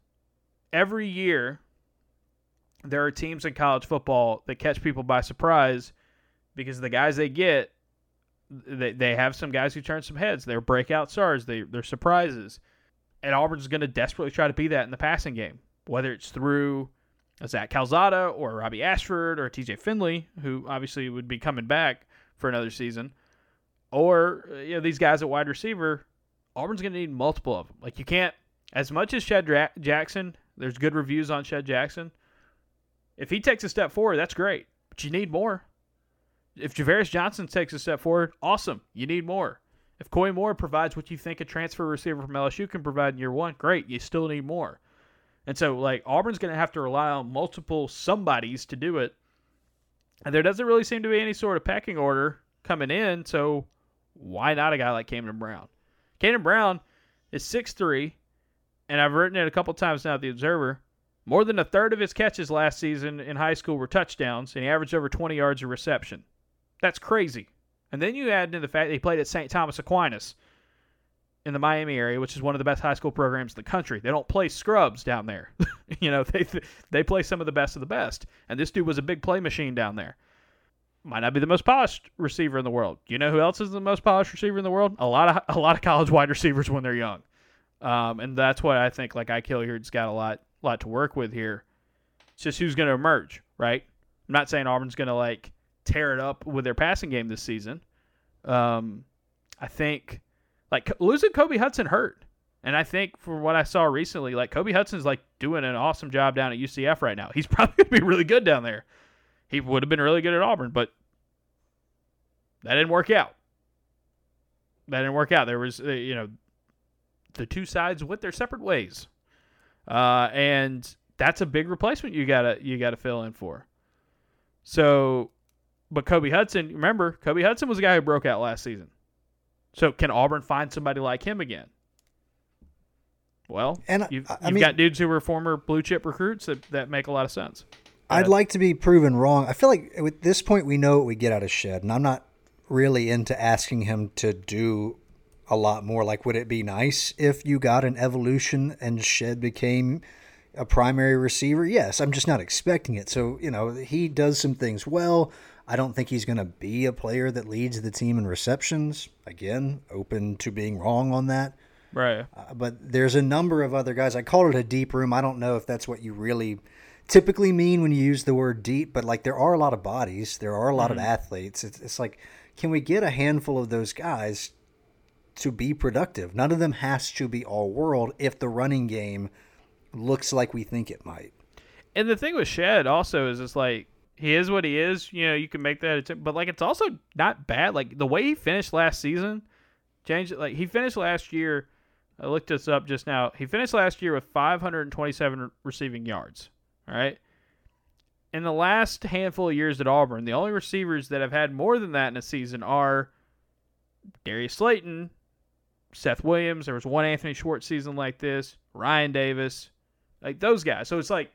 Every year, there are teams in college football that catch people by surprise because the guys they get, they, they have some guys who turn some heads. They're breakout stars. They they're surprises, and Auburn's going to desperately try to be that in the passing game, whether it's through Zach Calzada or Robbie Ashford or T.J. Finley, who obviously would be coming back for another season, or you know these guys at wide receiver. Auburn's going to need multiple of them. Like you can't, as much as Shed Dra- Jackson. There's good reviews on Shed Jackson. If he takes a step forward, that's great, but you need more. If Ja'Varrius Johnson takes a step forward, awesome. You need more. If Koy Moore provides what you think a transfer receiver from LSU can provide in year one, great. You still need more. And so, like, Auburn's going to have to rely on multiple somebodies to do it. And there doesn't really seem to be any sort of pecking order coming in. So, why not a guy like Camden Brown? Camden Brown is 6'3, and I've written it a couple times now at The Observer. More than a third of his catches last season in high school were touchdowns, and he averaged over 20 yards of reception. That's crazy. And then you add in the fact that he played at St. Thomas Aquinas in the Miami area, which is one of the best high school programs in the country. They don't play scrubs down there. you know, they they play some of the best of the best. And this dude was a big play machine down there. Might not be the most polished receiver in the world. You know who else is the most polished receiver in the world? A lot of a lot of college wide receivers when they're young. Um, and that's what I think. Like Ike Hilliard's got a lot lot to work with here. It's just who's going to emerge, right? I'm not saying Auburn's going to like tear it up with their passing game this season. Um, I think like losing Kobe Hudson hurt. And I think from what I saw recently, like Kobe Hudson's like doing an awesome job down at UCF right now. He's probably to be really good down there. He would have been really good at Auburn, but that didn't work out. That didn't work out. There was, uh, you know, the two sides went their separate ways, uh, and that's a big replacement you gotta you gotta fill in for. So but Kobe Hudson, remember, Kobe Hudson was a guy who broke out last season. So can Auburn find somebody like him again? Well, and you've, you've mean, got dudes who were former blue chip recruits that, that make a lot of sense. I'd like to be proven wrong. I feel like at this point we know what we get out of Shed, and I'm not really into asking him to do a lot more. Like, would it be nice if you got an evolution and Shed became a primary receiver? Yes, I'm just not expecting it. So, you know, he does some things well. I don't think he's going to be a player that leads the team in receptions. Again, open to being wrong on that. Right. Uh, but there's a number of other guys. I called it a deep room. I don't know if that's what you really typically mean when you use the word deep, but like there are a lot of bodies, there are a lot mm-hmm. of athletes. It's, it's like, can we get a handful of those guys to be productive? None of them has to be all world if the running game looks like we think it might. And the thing with Shed also is it's like he is what he is. You know, you can make that attempt, but like it's also not bad. Like the way he finished last season, changed. Like he finished last year. I looked this up just now. He finished last year with 527 receiving yards. All right. In the last handful of years at Auburn, the only receivers that have had more than that in a season are Darius Slayton, Seth Williams. There was one Anthony Schwartz season like this. Ryan Davis, like those guys. So it's like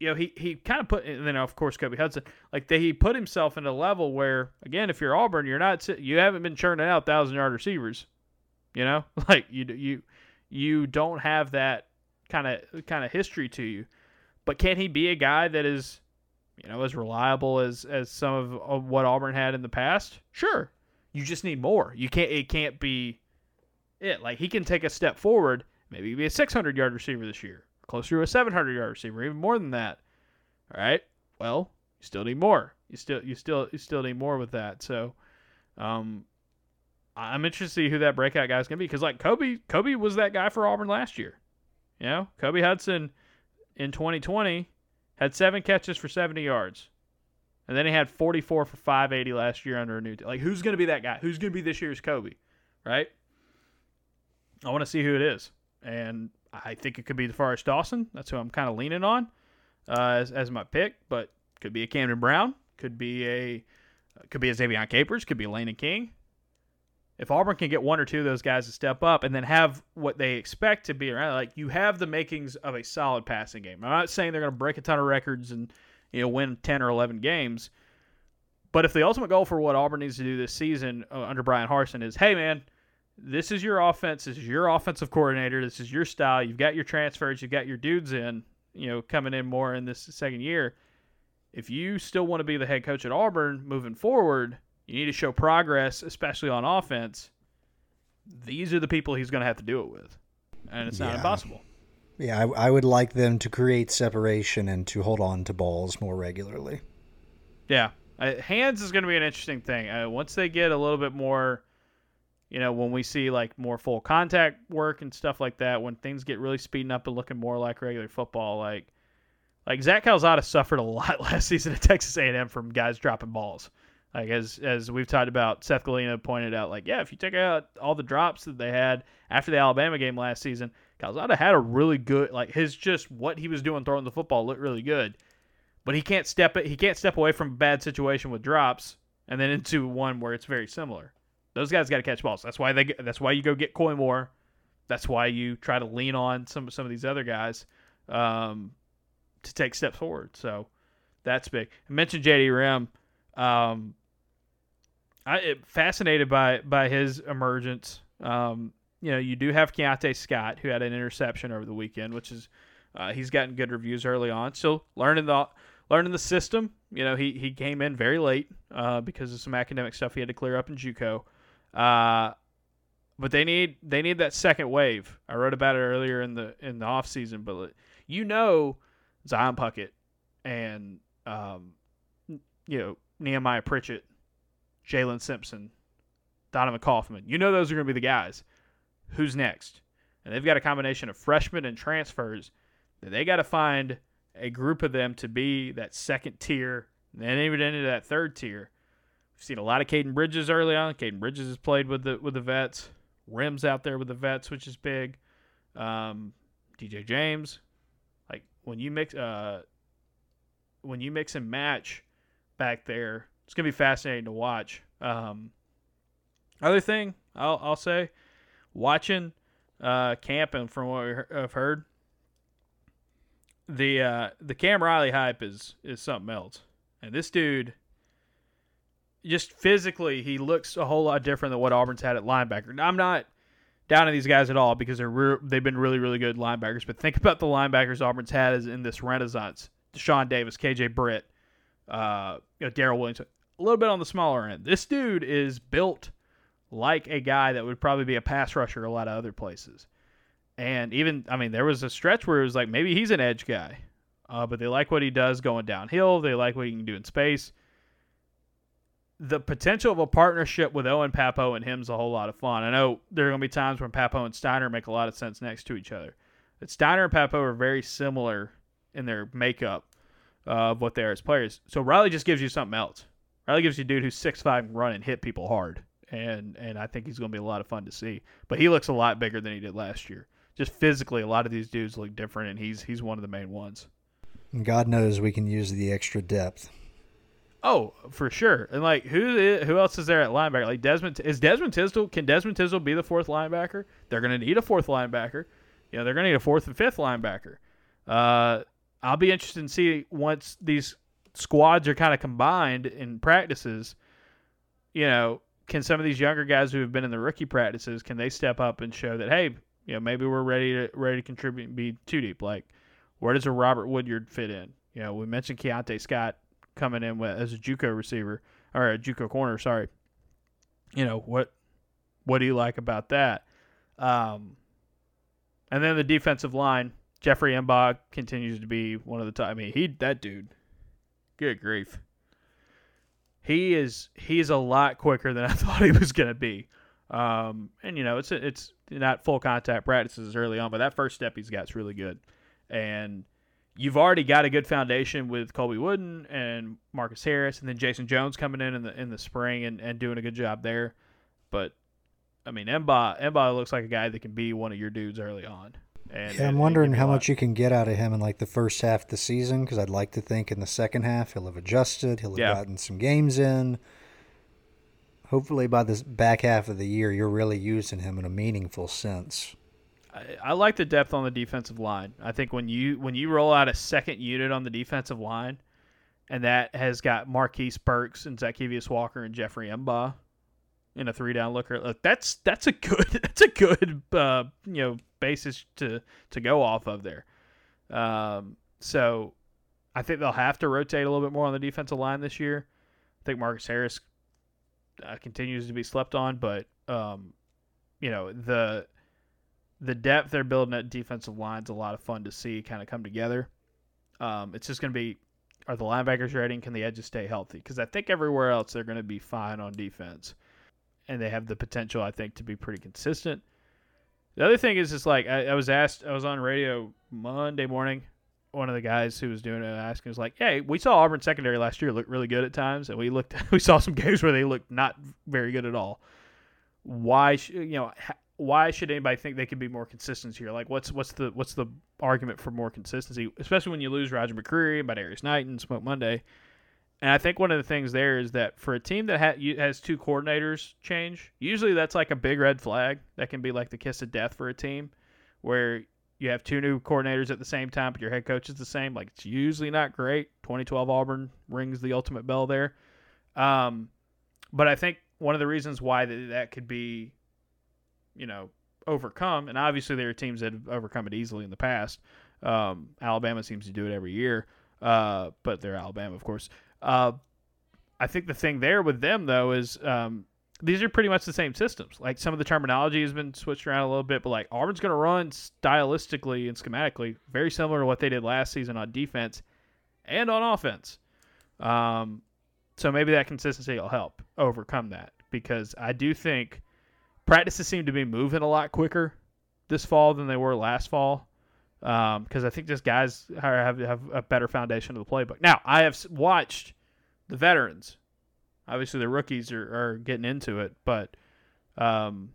you know, he, he kind of put, and then of course Kobe Hudson, like they, he put himself in a level where, again, if you're Auburn, you're not, you haven't been churning out thousand yard receivers, you know, like you you you don't have that kind of kind of history to you, but can he be a guy that is, you know, as reliable as as some of, of what Auburn had in the past? Sure, you just need more. You can't, it can't be it. Like he can take a step forward, maybe be a 600 yard receiver this year closer to a 700 yard receiver, even more than that. All right. Well, you still need more. You still you still you still need more with that. So, um, I'm interested to see who that breakout guy is gonna be because like Kobe Kobe was that guy for Auburn last year. You know, Kobe Hudson in 2020 had seven catches for 70 yards. And then he had 44 for 580 last year under a new. Like, who's going to be that guy? Who's going to be this year's Kobe? Right? I want to see who it is. And I think it could be DeForest Dawson. That's who I'm kind of leaning on uh, as, as my pick. But could be a Camden Brown. Could be a could be a Ze'Vian Capers. Could be Lane King. If Auburn can get one or two of those guys to step up and then have what they expect to be around, like you have the makings of a solid passing game. I'm not saying they're going to break a ton of records and you know win 10 or 11 games, but if the ultimate goal for what Auburn needs to do this season uh, under Bryan Harsin is, hey man, this is your offense, this is your offensive coordinator, this is your style. You've got your transfers, you've got your dudes in, you know, coming in more in this second year. If you still want to be the head coach at Auburn moving forward, you need to show progress, especially on offense. These are the people he's going to have to do it with, and it's not Yeah. impossible. Yeah, I, I would like them to create separation and to hold on to balls more regularly. Yeah, uh, hands is going to be an interesting thing. Uh, once they get a little bit more, you know, when we see like more full contact work and stuff like that, when things get really speeding up and looking more like regular football, like like Zach Calzada suffered a lot last season at Texas A&M from guys dropping balls. Like as as we've talked about, Seth Galina pointed out, like yeah, if you take out all the drops that they had after the Alabama game last season, Calzada had a really good like his just what he was doing throwing the football looked really good but he can't step it. He can't step away from a bad situation with drops and then into one where it's very similar. Those guys got to catch balls. That's why they. That's why you go get Koy Moore. That's why you try to lean on some some of these other guys um, to take steps forward. So that's big. I mentioned JD Rhym. Um, I fascinated by by his emergence. Um, you know, you do have Keionte Scott who had an interception over the weekend, which is uh, he's gotten good reviews early on. Still learning the learning the system. You know, he he came in very late uh, because of some academic stuff he had to clear up in JUCO. Uh, but they need they need that second wave. I wrote about it earlier in the in the off season, but you know Zion Puckett and um, you know Nehemiah Pritchett, Jaylin Simpson, Donovan Kaufman. You know those are going to be the guys. Who's next? And they've got a combination of freshmen and transfers that they got to find a group of them to be that second tier, and then even into that third tier. We've seen a lot of Caden Bridges early on. Caden Bridges has played with the with the vets. Rhyms out there with the vets, which is big. Um, DJ James, like when you mix uh, when you mix and match back there, it's gonna be fascinating to watch. Um, other thing I'll I'll say, watching uh, camp and from what I've heard, the uh, the Cam Riley hype is is something else. And this dude, just physically, he looks a whole lot different than what Auburn's had at linebacker. Now, I'm not down on these guys at all because they're re- they've been really really good linebackers. But think about the linebackers Auburn's had as in this renaissance: Deshaun Davis, KJ Britt, uh, you know, Darrell Williams. A little bit on the smaller end. This dude is built like a guy that would probably be a pass rusher a lot of other places. And even, I mean, there was a stretch where it was like maybe he's an edge guy, uh, but they like what he does going downhill. They like what he can do in space. The potential of a partnership with Owen Pappoe and him's a whole lot of fun. I know there are going to be times when Pappoe and Steiner make a lot of sense next to each other. But Steiner and Pappoe are very similar in their makeup of what they are as players. So Riley just gives you something else. Riley gives you a dude who's six five and run and hit people hard, and and I think he's going to be a lot of fun to see. But he looks a lot bigger than he did last year. Just physically, a lot of these dudes look different, and he's he's one of the main ones. God knows we can use the extra depth. Oh, for sure. And like who who else is there at linebacker? Like Desmond is Desmond Tisdol? Can Desmond Tisdol be the fourth linebacker? They're going to need a fourth linebacker. You know, they're going to need a fourth and fifth linebacker. Uh, I'll be interested to see once these squads are kind of combined in practices. You know, can some of these younger guys who have been in the rookie practices can they step up and show that hey, you know, maybe we're ready to ready to contribute and be too deep? Like, where does a Robert Woodyard fit in? You know, we mentioned Keionte Scott coming in with, as a JUCO receiver or a JUCO corner. Sorry. You know what? What do you like about that? Um, and then the defensive line, Jeffrey M'ba continues to be one of the top. I mean, he that dude. Good grief. he is he's a lot quicker than I thought he was going to be. Um, and you know, it's it's not full contact practices early on, but that first step he's got is really good. And you've already got a good foundation with Colby Wooden and Marcus Harris, and then Jayson Jones coming in in the in the spring and, and doing a good job there. But I mean, M'ba M'ba looks like a guy that can be one of your dudes early on. And, yeah, I'm wondering how much you can get out of him in like the first half of the season because I'd like to think in the second half he'll have adjusted, he'll have yeah. gotten some games in. Hopefully, by the back half of the year, you're really using him in a meaningful sense. I, I like the depth on the defensive line. I think when you when you roll out a second unit on the defensive line, and that has got Marquise Burks and Zykeivous Walker and Jeffrey M'ba in a three down looker. That's that's a good that's a good uh, you know basis to to go off of there. Um, so I think they'll have to rotate a little bit more on the defensive line this year. I think Marcus Harris uh, continues to be slept on, but um, you know the the depth they're building at defensive line is a lot of fun to see kind of come together. Um, it's just going to be are the linebackers ready? Can the edges stay healthy? Because I think everywhere else they're going to be fine on defense, and they have the potential I think to be pretty consistent. The other thing is, just like I, I, was asked, I was on radio Monday morning. One of the guys who was doing it asking was like, "Hey, we saw Auburn secondary last year look really good at times, and we looked, we saw some games where they looked not very good at all. Why, sh- you know, why should anybody think they could be more consistent here? Like, what's what's the what's the argument for more consistency, especially when you lose Roger McCreary, Darius Knight, and Smoke Monday? And I think one of the things there is that for a team that ha- has two coordinators change, usually that's like a big red flag. That can be like the kiss of death for a team where you have two new coordinators at the same time, but your head coach is the same. Like it's usually not great. 2012 Auburn rings the ultimate bell there. Um, but I think one of the reasons why that, that could be, you know, overcome, and obviously there are teams that have overcome it easily in the past. Um, Alabama seems to do it every year, uh, but they're Alabama, of course. Uh, I think the thing there with them though is um, these are pretty much the same systems. Like some of the terminology has been switched around a little bit, but like Auburn's going to run stylistically and schematically very similar to what they did last season on defense and on offense. Um, so maybe that consistency will help overcome that because I do think practices seem to be moving a lot quicker this fall than they were last fall because um, I think just guys have have a better foundation of the playbook. Now I have watched the veterans. Obviously, the rookies are, are getting into it, but um,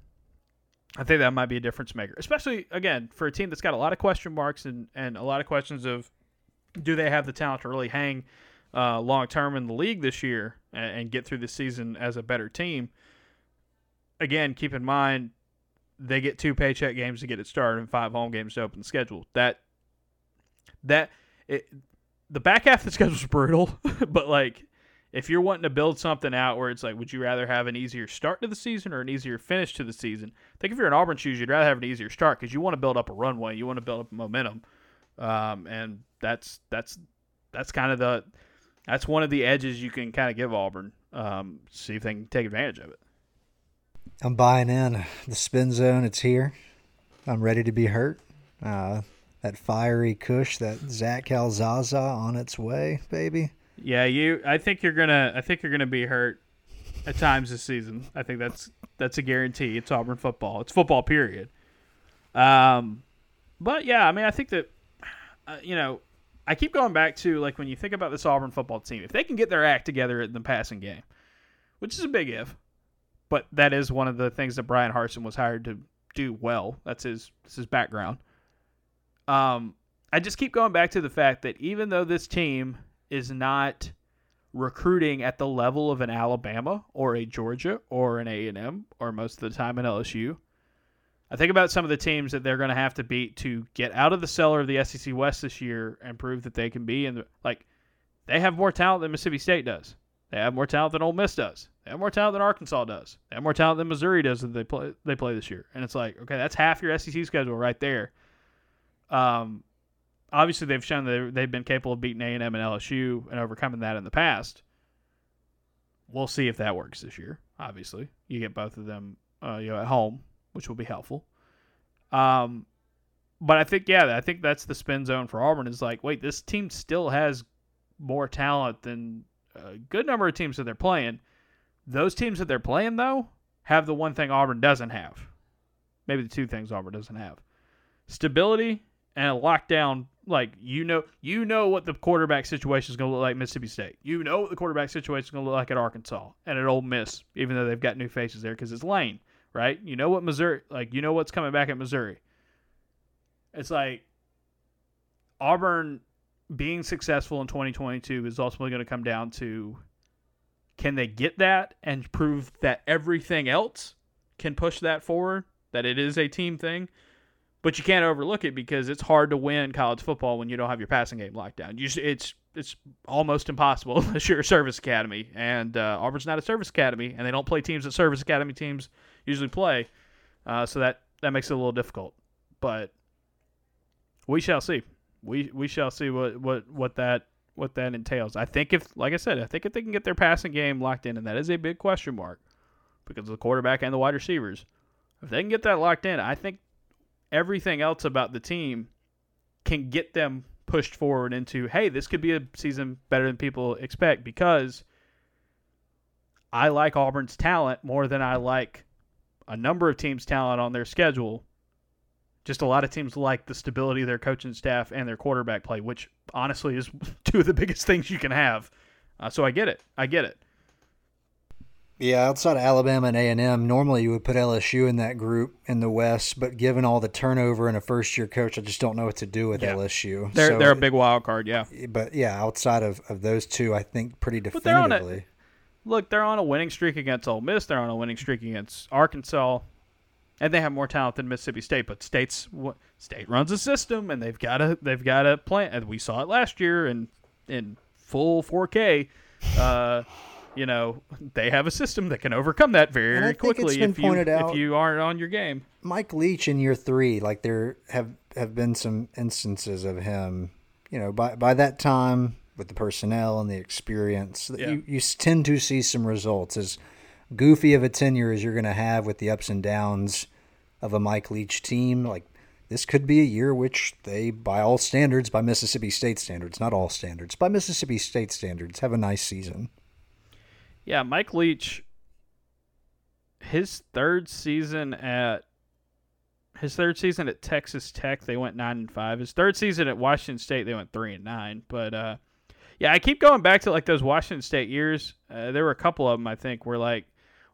I think that might be a difference maker, especially again for a team that's got a lot of question marks and and a lot of questions of do they have the talent to really hang uh, long term in the league this year and, and get through the season as a better team. Again, keep in mind they get two paycheck games to get it started and five home games to open the schedule. That that it, the back half of the schedule is brutal, but like if you're wanting to build something out where it's like, would you rather have an easier start to the season or an easier finish to the season? I think if you're in Auburn shoes, you'd rather have an easier start because you want to build up a runway, you want to build up momentum, um, and that's that's that's kind of the that's one of the edges you can kind of give Auburn. Um, see if they can take advantage of it. I'm buying in. The spin zone, it's here. I'm ready to be hurt. Uh, that fiery Kush, that Zach Calzada on its way, baby. Yeah, you. I think you're gonna. I think you're gonna be hurt at times this season. I think that's that's a guarantee. It's Auburn football. It's football. Period. Um, but yeah, I mean, I think that uh, you know, I keep going back to like when you think about this Auburn football team, if they can get their act together in the passing game, which is a big if, but that is one of the things that Bryan Harsin was hired to do well. That's his that's his background. Um, I just keep going back to the fact that even though this team is not recruiting at the level of an Alabama or a Georgia or an A&M or most of the time an LSU, I think about some of the teams that they're going to have to beat to get out of the cellar of the SEC West this year and prove that they can be the like they have more talent than Mississippi State does. They have more talent than Ole Miss does. They have more talent than Arkansas does. They have more talent than Missouri does that they play they play this year. And it's like, okay, that's half your SEC schedule right there. Um, obviously they've shown that they've been capable of beating A and M and LSU and overcoming that in the past. We'll see if that works this year. Obviously, you get both of them, uh, you know, at home, which will be helpful. Um, but I think yeah, I think that's the spin zone for Auburn. Is like, wait, this team still has more talent than a good number of teams that they're playing. Those teams that they're playing though have the one thing Auburn doesn't have. Maybe the two things Auburn doesn't have. Stability and a lockdown like you know you know what the quarterback situation is going to look like at Mississippi State. You know what the quarterback situation is going to look like at Arkansas and at Ole Miss, even though they've got new faces there because it's Lane, right? You know what Missouri like you know what's coming back at Missouri. It's like Auburn being successful in 2022 is ultimately going to come down to can they get that and prove that everything else can push that forward, that it is a team thing. But you can't overlook it because it's hard to win college football when you don't have your passing game locked down. You, it's it's almost impossible unless you're a service academy, and uh, Auburn's not a service academy, and they don't play teams that service academy teams usually play. Uh, so that that makes it a little difficult. But we shall see. We we shall see what what what that what that entails. I think if, like I said, I think if they can get their passing game locked in, and that is a big question mark because of the quarterback and the wide receivers. If they can get that locked in, I think everything else about the team can get them pushed forward into, hey, this could be a season better than people expect because I like Auburn's talent more than I like a number of teams' talent on their schedule. Just a lot of teams like the stability of their coaching staff and their quarterback play, which honestly is two of the biggest things you can have. Uh, so I get it. I get it. Yeah, outside of Alabama and A and M, normally you would put LSU in that group in the West, but given all the turnover and a first year coach, I just don't know what to do with Yeah. LSU. They're So- they're a big wild card, yeah. but yeah, outside of, of those two, I think pretty But they're a- Look, they're on a winning streak against Ole Miss. They're on a winning streak against Arkansas, and they have more talent than Mississippi State. But State's State runs a system, and they've got a they've got a plan. And we saw it last year in in full 4K. Uh, you know, they have a system that can overcome that very quickly been if you pointed if you aren't on your game. Mike Leach in year three, like there have have been some instances of him, you know, by by that time with the personnel and the experience, Yeah. you you tend to see some results. As goofy of a tenure as you're going to have with the ups and downs of a Mike Leach team, like this could be a year which they, by all standards, by Mississippi State standards, not all standards, by Mississippi State standards, have a nice season. Yeah, Mike Leach. His third season at his third season at Texas Tech, they went nine and five. His third season at Washington State, they went three and nine. But uh, yeah, I keep going back to like those Washington State years. Uh, there were a couple of them I think where like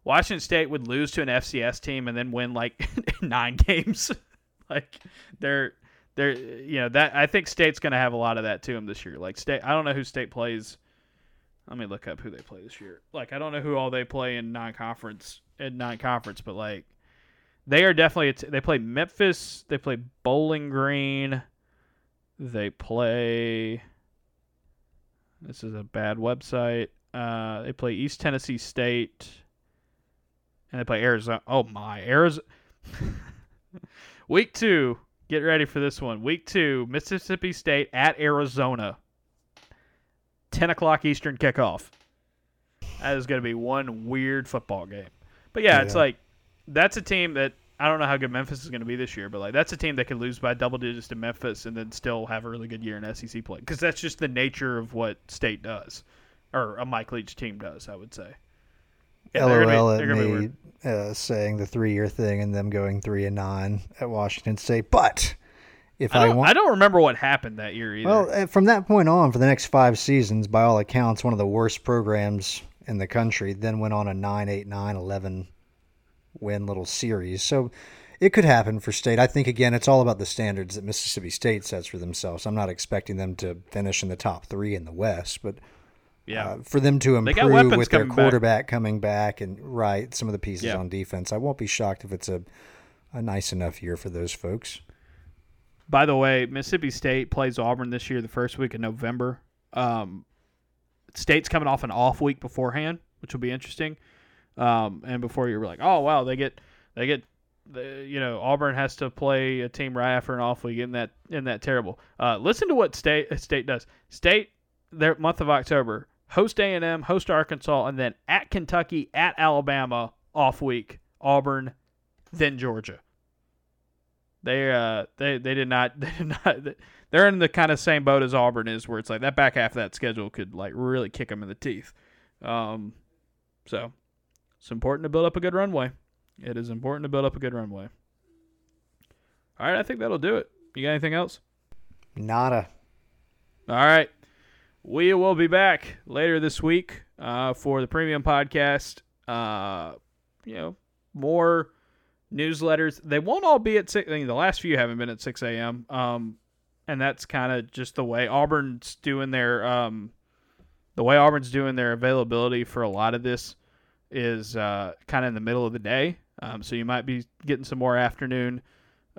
Washington State would lose to an FCS team and then win like nine games. like they're they're you know that I think State's going to have a lot of that to them this year. Like State, I don't know who State plays. Let me look up who they play this year. Like I don't know who all they play in non-conference in non-conference, but like they are definitely t- they play Memphis, they play Bowling Green, they play. This is a bad website. Uh, they play East Tennessee State, and they play Arizona. Oh my, Arizona. Week two. Get ready for this one. Week two, Mississippi State at Arizona. 10 o'clock Eastern kickoff. That is going to be one weird football game. But yeah, it's like that's a team that I don't know how good Memphis is going to be this year, but like that's a team that could lose by double digits to Memphis and then still have a really good year in SEC play because that's just the nature of what State does, or a Mike Leach team does. I would say. Yeah, they're gonna be- LOL they're at me uh, saying the three year thing and them going three and nine at Washington State. But if I I, want, I don't remember what happened that year either. well, uh, from that point on, for the next five seasons, by all accounts, one of the worst programs in the country. Then went on a 9 8 9 11 win little series. So it could happen for State. I think again, it's all about the standards that Mississippi State sets for themselves. I'm not expecting them to finish in the top three in the West, but yeah, uh, for them to improve with their coming back. quarterback coming back and right some of the pieces Yeah. on defense. I won't be shocked if it's a a nice enough year for those folks. By the way, Mississippi State plays Auburn this year, the first week of November. Um, State's coming off an off week beforehand, which will be interesting. Um, and before you're like, oh wow, they get they get, the, you know, Auburn has to play a team right after an off week. Isn't that isn't that terrible? Uh, listen to what State State does. State their month of October host A and M, host Arkansas, and then at Kentucky, at Alabama off week, Auburn, then Georgia. They uh they they did not they did not they're in the kind of same boat as Auburn is, where it's like that back half of that schedule could like really kick them in the teeth. Um, so it's important to build up a good runway. It is important to build up a good runway. All right, I think that'll do it. You got anything else? Nada. All right. We will be back later this week uh, for the premium podcast. Uh, you know, more newsletters. They won't all be at six. I mean, the last few haven't been at six a.m. Um, and that's kind of just the way Auburn's doing their um, the way Auburn's doing their availability for a lot of this is uh, kind of in the middle of the day. Um, so you might be getting some more afternoon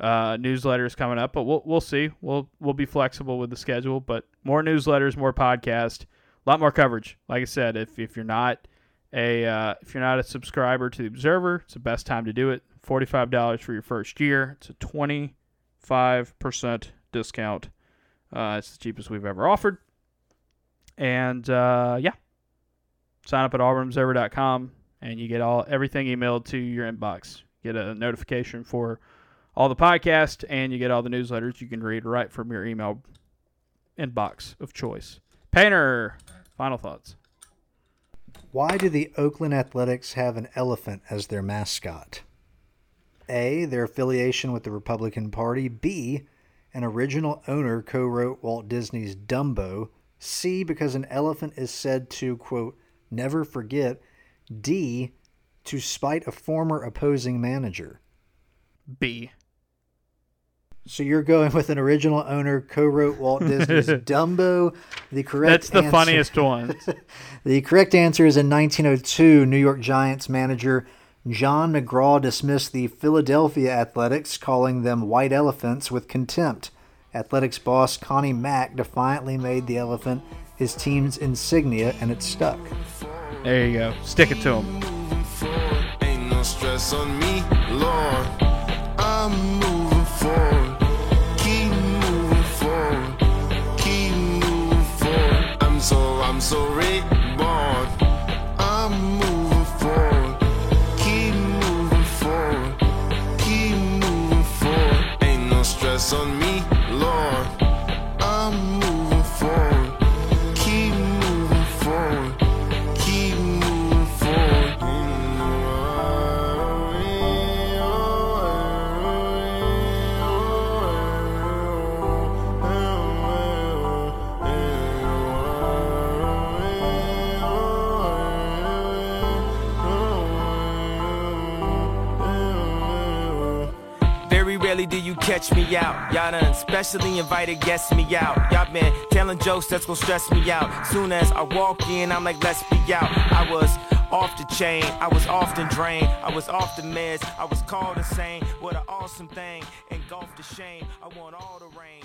uh, newsletters coming up, but we'll we'll see. We'll we'll be flexible with the schedule, but more newsletters, more podcast, a lot more coverage. Like I said, if if you're not a uh, if you're not a subscriber to the Observer, it's the best time to do it. Forty five dollars for your first year. It's a twenty five percent discount. Uh, it's the cheapest we've ever offered. And uh, yeah, sign up at auburnobserver.com and you get all everything emailed to your inbox. Get a notification for all the podcast, and you get all the newsletters you can read right from your email inbox of choice. Painter, final thoughts. Why do the Oakland Athletics have an elephant as their mascot? A. Their affiliation with the Republican Party. B. An original owner co wrote Walt Disney's Dumbo. C. Because an elephant is said to, quote, never forget. D. To spite a former opposing manager. B. So you're going with an original owner co-wrote Walt Disney's Dumbo. The correct That's the answer, funniest one. the correct answer is in 1902, New York Giants manager John McGraw dismissed the Philadelphia Athletics, calling them white elephants with contempt. Athletics boss Connie Mack defiantly made the elephant his team's insignia, and it stuck. There you go. Stick it to him. So reborn. I'm moving forward. Keep moving forward. Keep moving forward. Ain't no stress on me, catch me out. Y'all done specially invited guests me out. Y'all been telling jokes that's gonna stress me out. Soon as I walk in, I'm like, let's be out. I was off the chain, I was often drained, I was off the meds, I was called insane. What an awesome thing, engulfed the shame. I want all the rain,